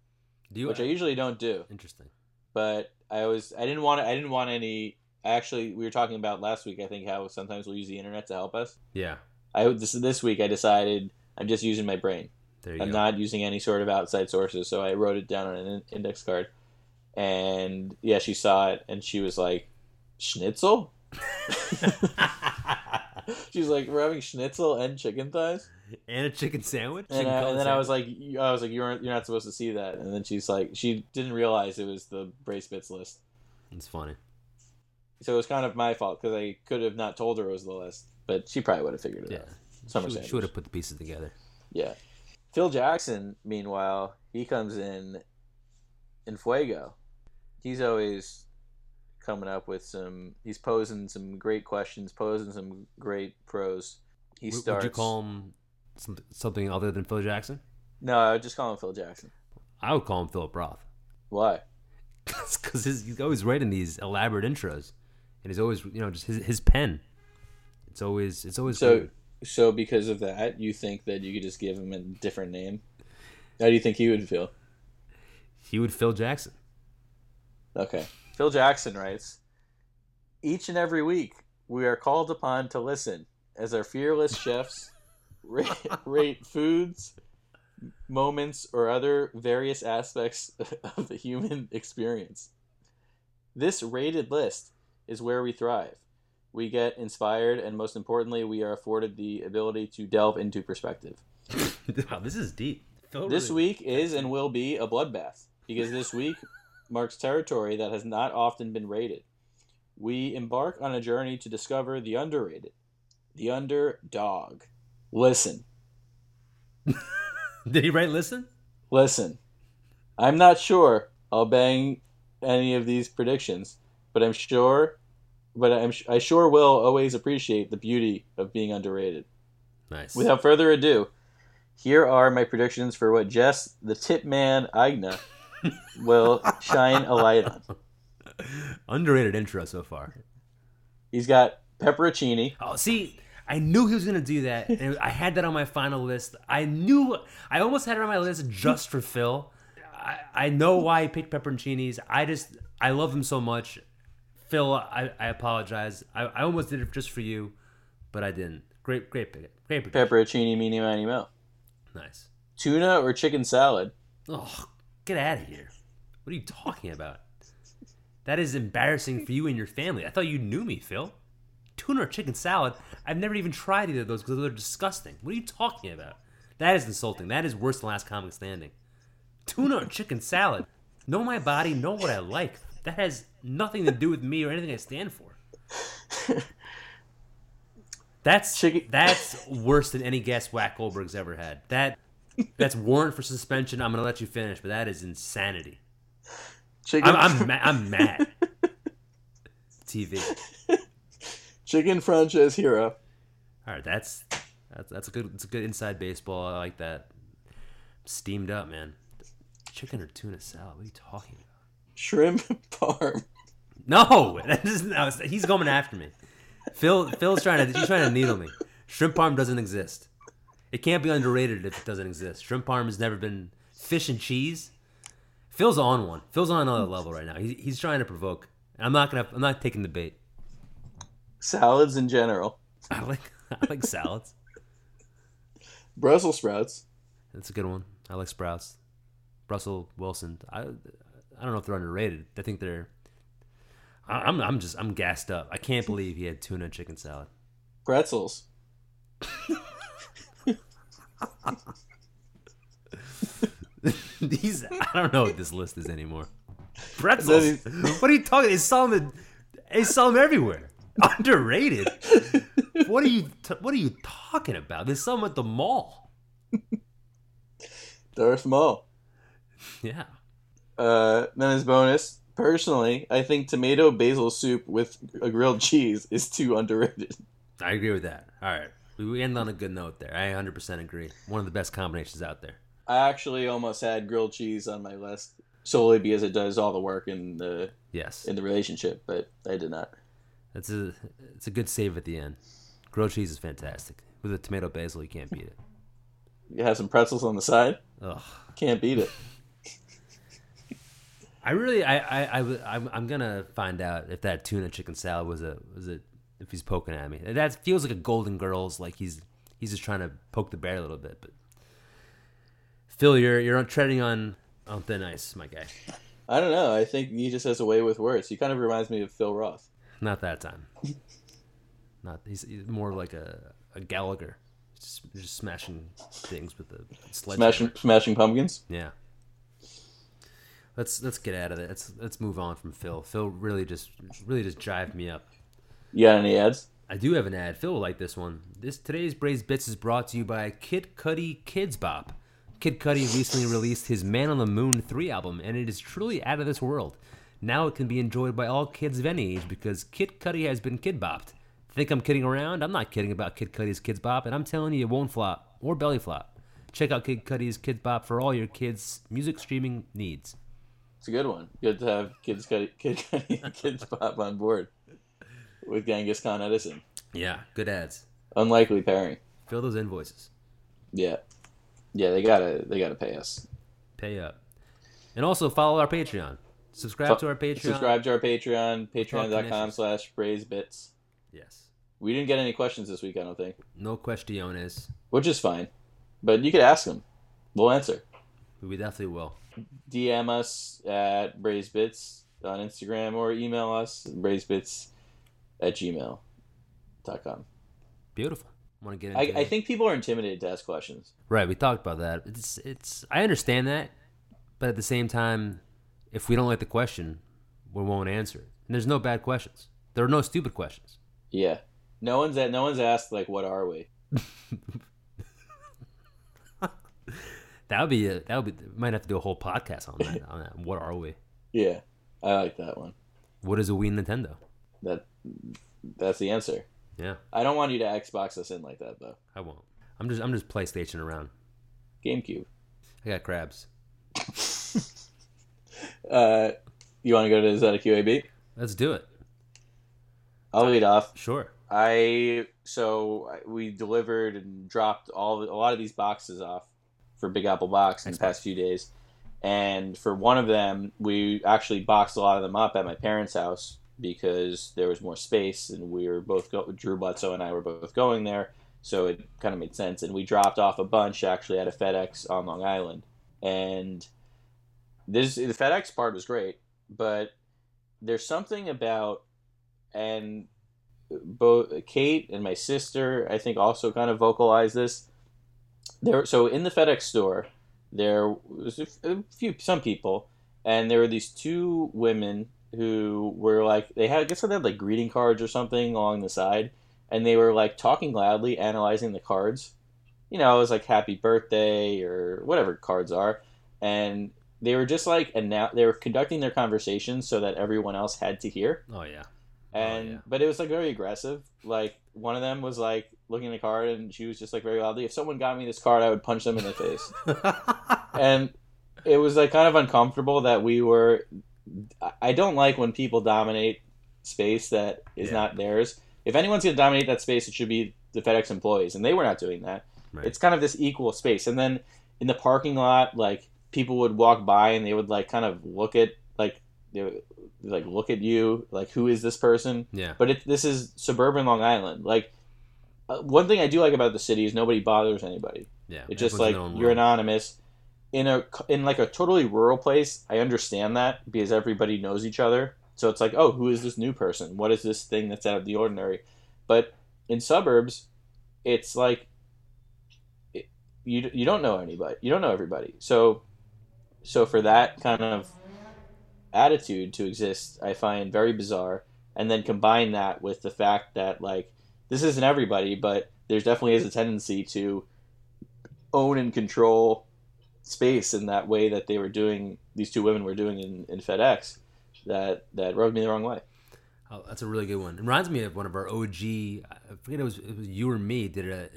Do you? which I usually don't do. Interesting. But I was I didn't want I didn't want any. Actually, we were talking about last week. I think how sometimes we'll use the internet to help us. Yeah. I this this week I decided I'm just using my brain. There you go. I'm go. not using any sort of outside sources. So I wrote it down on an index card, and yeah, she saw it and she was like, "Schnitzel." She's like, "We're having schnitzel and chicken thighs," and a chicken sandwich. and, Chicken I, and then I was like, "I was like, you're you're not supposed to see that." And then she's like, she didn't realize it was the Braised Bits list, it's funny. so it was kind of my fault because I could have not told her it was the list, but she probably would have figured it Yeah. out. Summer She, sandwich. she would have put the pieces together. Yeah. Phil Jackson, meanwhile, he comes in in Fuego. He's always coming up with some. He's posing some great questions, posing some great pros. He W- starts. Would you call him some, something other than Phil Jackson? No, I would just call him Phil Jackson. I would call him Philip Roth. Why? Because he's always writing these elaborate intros, and he's always, you know, just his, his pen. It's always, it's always So, good. so because of that, you think that you could just give him a different name? How do you think he would feel? He would Phil Jackson. Okay. Phil Jackson writes Each and every week, we are called upon to listen as our fearless chefs rate, rate foods, moments, or other various aspects of the human experience. This rated list is where we thrive. We get inspired, and most importantly, we are afforded the ability to delve into perspective. wow, this is deep. Phil This week is and will be a bloodbath because this week marks territory that has not often been rated. We embark on a journey to discover the underrated, the underdog. Listen, Did he write listen? listen. I'm not sure I'll bang any of these predictions, but I'm sure, but I'm I sure will always appreciate the beauty of being underrated. Nice. Without further ado, here are my predictions for what Jess, the tip man Agna, will shine a light on. Underrated intro so far. He's got pepperoncini. Oh, see, I knew he was gonna do that, and I had that on my final list. I knew, I almost had it on my list just for Phil. I, I know why he picked pepperoncinis. I just, I love him so much. Phil, I, I apologize. I, I almost did it just for you, but I didn't. Great, great pick. Great pick. Pepperoncini, meeny, miny, mo. Nice. Tuna or chicken salad? Oh, get out of here. What are you talking about? That is embarrassing for you and your family. I thought you knew me, Phil. Tuna or chicken salad? I've never even tried either of those because they're disgusting. What are you talking about? That is insulting. That is worse than last comic standing. Tuna or chicken salad? Know my body, know what I like. That has nothing to do with me or anything I stand for. That's Chicken- that's worse than any guest Whack Goldberg's ever had. That that's warrant for suspension. I'm gonna let you finish, but that is insanity. Chicken, I'm I'm, ma- I'm mad. TV. chicken franchise hero. All right, that's that's that's a good it's a good inside baseball. I like that. Steamed up, man. Chicken or tuna salad? What are you talking about? Shrimp parm. No, that is no, he's coming after me. Phil Phil's trying to he's trying to needle me. Shrimp parm doesn't exist. It can't be underrated if it doesn't exist. Shrimp parm has never been fish and cheese. Phil's on one. Phil's on another level right now. He, he's trying to provoke. I'm not gonna. I'm not taking the bait. Salads in general. I like. I like salads. Brussels sprouts. That's a good one. I like sprouts. Russell Wilson. I. I don't know if they're underrated. I think they're. I- I'm. I'm just. I'm gassed up. I can't believe he had tuna and chicken salad. Pretzels. These. I don't know what this list is anymore. Pretzels. what are you talking? They sell them. They sell them everywhere. Underrated. What are you? T- what are you talking about? They sell them at the mall. Darth Maul. Yeah. Uh, then as bonus, personally, I think tomato basil soup with a grilled cheese is too underrated. I agree with that. All right. We, end on a good note there. I 100% agree. One of the best combinations out there. I actually almost had grilled cheese on my list solely because it does all the work in the Yes. in the relationship, but I did not. That's a it's a good save at the end. Grilled cheese is fantastic. With a tomato basil, you can't beat it. You have some pretzels on the side. Ugh. Can't beat it. I really, I, I, I, I'm gonna find out if that tuna chicken salad was a, was it, if he's poking at me. That feels like a Golden Girls, like he's, he's just trying to poke the bear a little bit. But Phil, you're, you're treading on, on thin ice, my guy. I don't know. I think he just has a way with words. He kind of reminds me of Phil Roth. Not that time. Not he's, he's more like a, a Gallagher, just, just smashing things with the sledgehammer. Smashing, smashing pumpkins. Yeah. Let's let's get out of it. Let's let's move on from Phil. Phil really just really just jived me up. You got any ads? I do have an ad. Phil will like this one. This today's Braised Bits is brought to you by Kid Cudi Kidz Bop. Kid Cudi recently released his Man on the Moon 3 album, and it is truly out of this world. Now it can be enjoyed by all kids of any age because Kid Cudi has been kid bopped. Think I'm kidding around? I'm not kidding about Kid Cudi's Kidz Bop, and I'm telling you it won't flop or belly flop. Check out Kid Cudi's Kidz Bop for all your kids' music streaming needs. It's a good one. Good to have kids, kid, kid, kids pop on board with Genghis Khan Edison. Yeah, good ads. Unlikely pairing. Fill those invoices. Yeah, yeah. They gotta they gotta pay us. Pay up. And also follow our Patreon. Subscribe to our Patreon. Subscribe to our Patreon. Patreon.com slash bits. Yes. We didn't get any questions this week, I don't think, No questiones. which is fine. But you could ask them. We'll answer. We definitely will. DM us at BrazeBits on Instagram or email us brazebits at gmail.com. Beautiful. Want to get I, I think people are intimidated to ask questions. Right, we talked about that. It's it's I understand that, but at the same time, if we don't like the question, we won't answer it. And there's no bad questions. There are no stupid questions. Yeah. No one's at, no one's asked like what are we? That would be a, that would be might have to do a whole podcast on that on that. What are we? Yeah. I like that one. What is a Wii Nintendo? That that's the answer. Yeah, I don't want you to Xbox us in like that though. I won't. I'm just I'm just PlayStation around. GameCube. I got crabs. Uh you want to go to is that a QAB? Let's do it. I'll lead off. Sure. I so we delivered and dropped all a lot of these boxes off for Big Apple Box in the past few days, and for one of them, we actually boxed a lot of them up at my parents' house because there was more space, and we were both go- Drew Bledsoe and I were both going there, so it kind of made sense. And we dropped off a bunch actually at a FedEx on Long Island, and this the FedEx part was great, but there's something about and both Kate and my sister, I think, also kind of vocalized this. There, so in the FedEx store, there was a few, some people, and there were these two women who were like, they had, I guess they had like greeting cards or something along the side, and they were like talking loudly, analyzing the cards. You know, it was like happy birthday or whatever cards are, and they were just like, and now they were conducting their conversation so that everyone else had to hear Oh yeah. Oh, and yeah. but it was like very aggressive. Like one of them was like looking at the card, and she was just like very loudly, "If someone got me this card, I would punch them in the face." and it was like kind of uncomfortable that we were. I- I don't like when people dominate space that is Yeah. not theirs. If anyone's going to dominate that space, it should be the FedEx employees, and they were not doing that. Right. It's kind of this equal space. And then in the parking lot, like people would walk by and they would like kind of look at like they would, like look at you like who is this person? Yeah. But it, this is suburban Long Island. Like uh, one thing I do like about the city is nobody bothers anybody. Yeah. It's just like you're world. anonymous. In a in like a totally rural place, I understand that because everybody knows each other. So it's like, oh, who is this new person? What is this thing that's out of the ordinary? But in suburbs, it's like it, you you don't know anybody. You don't know everybody. So so for that kind of attitude to exist, I find very bizarre. And then combine that with the fact that like this isn't everybody, but there's definitely is a tendency to own and control space in that way that they were doing these two women were doing in, in FedEx that that rubbed me the wrong way. Oh, that's a really good one. It reminds me of one of our OG. I forget it was it was you or me did a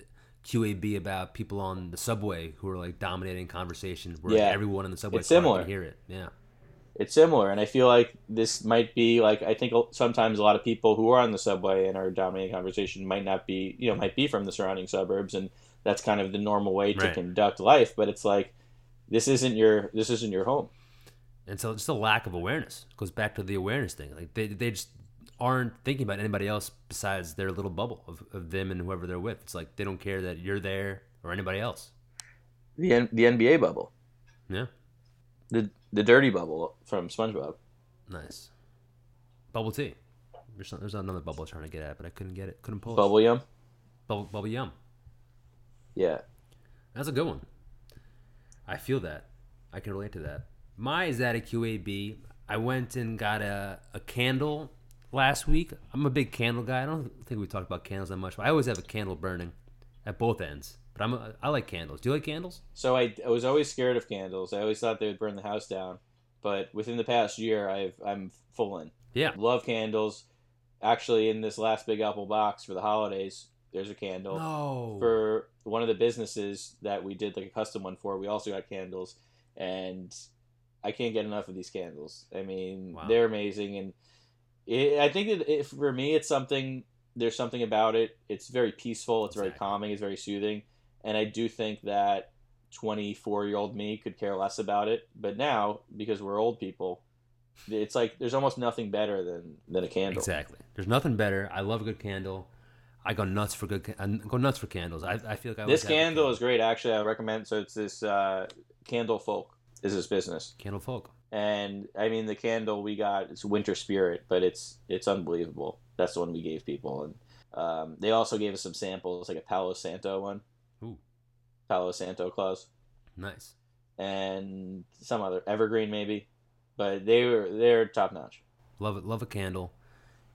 QAB about people on the subway who were like dominating conversation. Where Yeah. everyone in the subway It's similar. could hear it. Yeah. It's similar, and I feel like this might be like I think sometimes a lot of people who are on the subway and are dominating conversation might not be you know might be from the surrounding suburbs, and that's kind of the normal way to Right. conduct life. But it's like this isn't your this isn't your home. And so just a lack of awareness It goes back to the awareness thing. Like they they just aren't thinking about anybody else besides their little bubble of, of them and whoever they're with. It's like they don't care that you're there or anybody else. The N- the NBA bubble, Yeah. the the dirty bubble from SpongeBob. Nice. Bubble tea. There's, there's another bubble I was trying to get at, but I couldn't get it. Couldn't pull it. Bubble yum. Bubble, bubble yum. Yeah. That's a good one. I feel that. I can relate to that. My is at a QAB. I went and got a, a candle last week. I'm a big candle guy. I don't think we talked about candles that much, but I always have a candle burning at both ends. But I'm a, I like candles. Do you like candles? So I, I was always scared of candles. I always thought they would burn the house down. But within the past year, I've I'm full in. Yeah. Love candles. Actually, in this last Big Apple box for the holidays, there's a candle. No. For one of the businesses that we did like a custom one for, we also got candles, and I can't get enough of these candles. I mean, Wow. they're amazing, and it, I think that if, for me, it's something. There's something about it. It's very peaceful. It's very calming. It's very soothing, and I do think that 24 year old me could care less about it. But now, because we're old people, it's like there's almost nothing better than than a candle. Exactly. There's nothing better. I love a good candle. I go nuts for good. I go nuts for candles. I, I feel like I This candle is great. Actually, I recommend. So it's this uh, Candle Folk is this business, candle folk. and I mean the candle we got it's Winter Spirit, but it's it's unbelievable. That's the one we gave people, and um, they also gave us some samples, like a Palo Santo one, Ooh, Palo Santo Claus, nice. and some other Evergreen maybe, but they were they're top notch. Love it. Love a candle.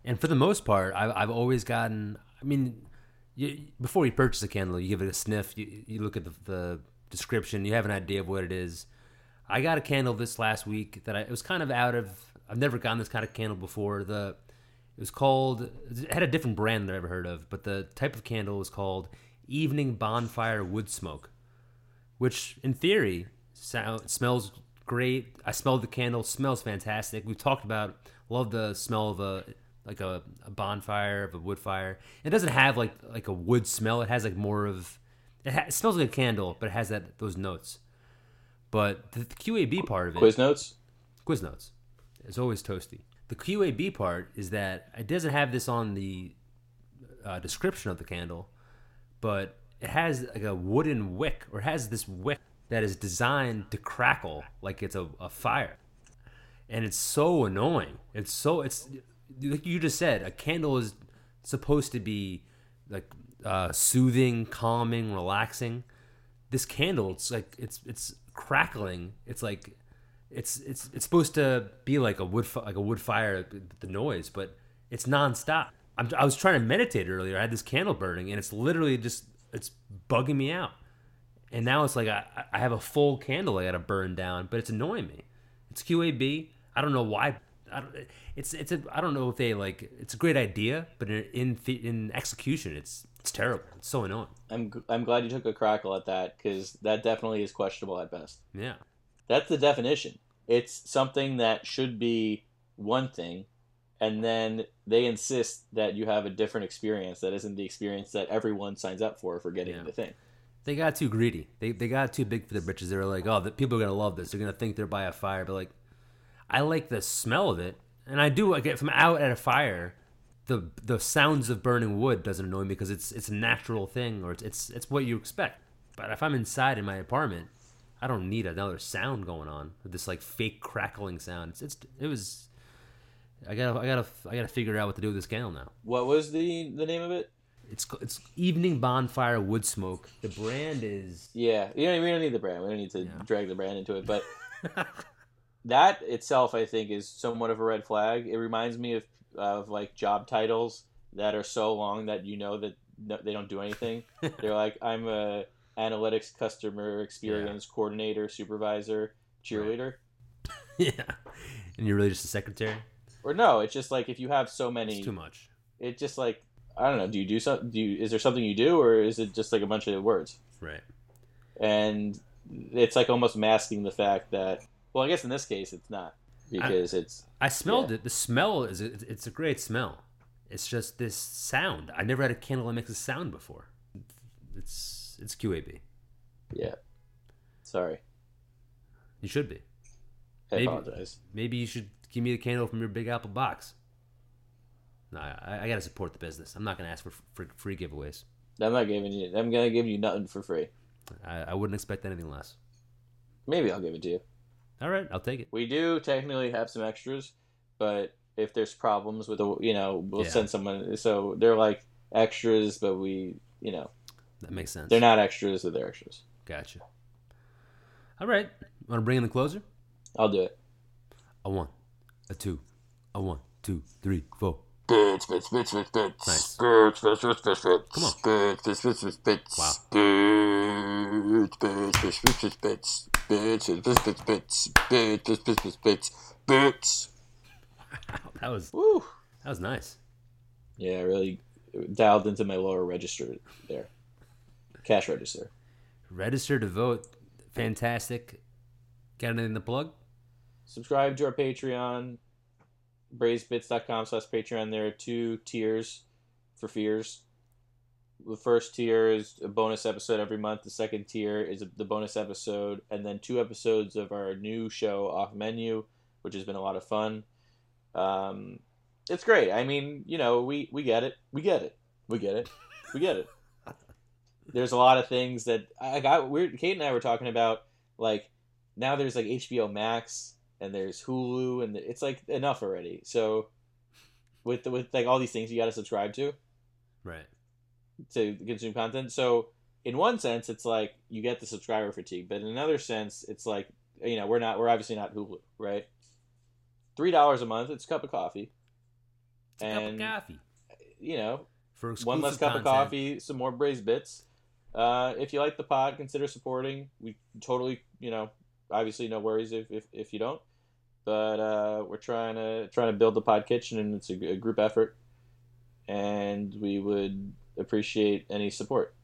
And for the most part, I've, I've always gotten. I mean, you, before you purchase a candle, you give it a sniff. You, you look at the, the description. You have an idea of what it is. I got a candle this last week that I it was kind of out of. I've never gotten this kind of candle before. The it was called. It had a different brand that I've ever heard of, but the type of candle was called Evening Bonfire Wood Smoke, which in theory sound, smells great. I smelled the candle. Smells fantastic. We talked about love the smell of a like a, a bonfire of a wood fire. It doesn't have like like a wood smell. It has like more of it, ha- it smells like a candle, but it has that those notes. But the, the QAB part of it, Quiz notes. quiz notes, is always toasty. The QAB part is that it doesn't have this on the uh, description of the candle, but it has like a wooden wick, or has this wick that is designed to crackle like it's a, a fire, and it's so annoying. It's so it's like you just said, a candle is supposed to be like uh, soothing, calming, relaxing. This candle, it's like it's it's crackling. It's like it's it's it's supposed to be like a wood fi- like a wood fire, the noise, but it's nonstop. I'm, I was trying to meditate earlier. I had this candle burning, and it's literally just it's bugging me out. And now it's like I, I have a full candle I got to burn down, but it's annoying me. It's QAB. I don't know why. I don't, it's it's a, I don't know if they like. It's a great idea, but in in, in execution, it's it's terrible. It's so annoying. I'm I'm glad you took a crackle at that because that definitely is questionable at best. Yeah. That's the definition. It's something that should be one thing, and then they insist that you have a different experience that isn't the experience that everyone signs up for for getting Yeah. the thing. They got too greedy. They they got too big for their britches. They were like, oh, the people are gonna love this. They're gonna think they're by a fire. But like, I like the smell of it, and I do. I get from out at a fire. The the sounds of burning wood doesn't annoy me because it's it's a natural thing or it's it's it's what you expect. But if I'm inside in my apartment, I don't need another sound going on. This like fake crackling sound. It's, it's it was. I gotta I gotta I gotta figure out what to do with this candle now. What was the the name of it? It's it's evening bonfire wood smoke. The brand is Yeah, you know, we don't need the brand. We don't need to Yeah. drag the brand into it, but that itself, I think, is somewhat of a red flag. It reminds me of of like job titles that are so long that you know that no, they don't do anything. They're like, I'm a analytics customer experience coordinator, supervisor, cheerleader. yeah, and you're really just a secretary. Or no, it's just like if you have so many, It's too much. it just like I don't know. Do you do something? Do you, is there something you do, or is it just like a bunch of words? Right. and it's like almost masking the fact that well i guess in this case it's not because it's I smelled Yeah. it. The smell is it's a great smell. It's just this sound. I never had a candle that makes a sound before. It's it's QAB. yeah sorry You should be. i Maybe- apologize Maybe you should give me the candle from your Big Apple box. No, I, I gotta support the business. I'm not gonna ask for, for free giveaways. i'm not giving you i'm gonna give you nothing for free I, I wouldn't expect anything less. maybe i'll give it to you All right, I'll take it. we do technically have some extras but if there's problems with the you know we'll Yeah. send someone so they're like extras but we you know That makes sense. they're not extras but they're extras Gotcha. All right, want to bring in the closer? i'll do it A one, a two, a one, two, three, four. Bits, bits, bits, bits, bits. Nice. Bits, bits, bits, bits, bits. Come on. Bits, bits, bits, bits, bits. Wow. Bits, bits, bits, bits, bits, bits. Bits, bits. Bits. That was Woo! that was nice. yeah really dialed into my lower register there cash register Register to vote. Fantastic. Got anything to plug? subscribe to our patreon braisebits.com slash patreon there are two tiers for fears the first tier is a bonus episode every month. The second tier is the bonus episode. And then two episodes of our new show off menu which has been a lot of fun. Um, it's great. I mean you know we we get it. We get it. We get it. We get it. There's a lot of things that i got weird kate and i were talking about like now there's like hbo max and there's hulu and it's like enough already. So with the, with like all these things you got to subscribe to. Right. To consume content. So in one sense, it's like you get the subscriber fatigue, but in another sense, it's like you know we're not we're obviously not Hulu, right? Three dollars a month, it's a cup of coffee, and cup of coffee. you know For one less exclusive cup of coffee, some more braised bits. Uh, if you like the pod, consider supporting. We totally, you know, obviously no worries if if, if you don't. But uh, we're trying to trying to build the pod kitchen, and it's a, a group effort, and we would appreciate any support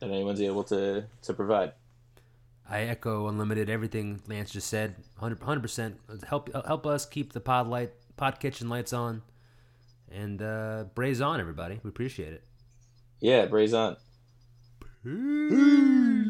that anyone's able to to provide. I echo unlimited everything Lance just said. 100 percent. Help help us keep the pod light pod kitchen lights on, and uh, braise on everybody. We appreciate it. Yeah, braise on. Peace.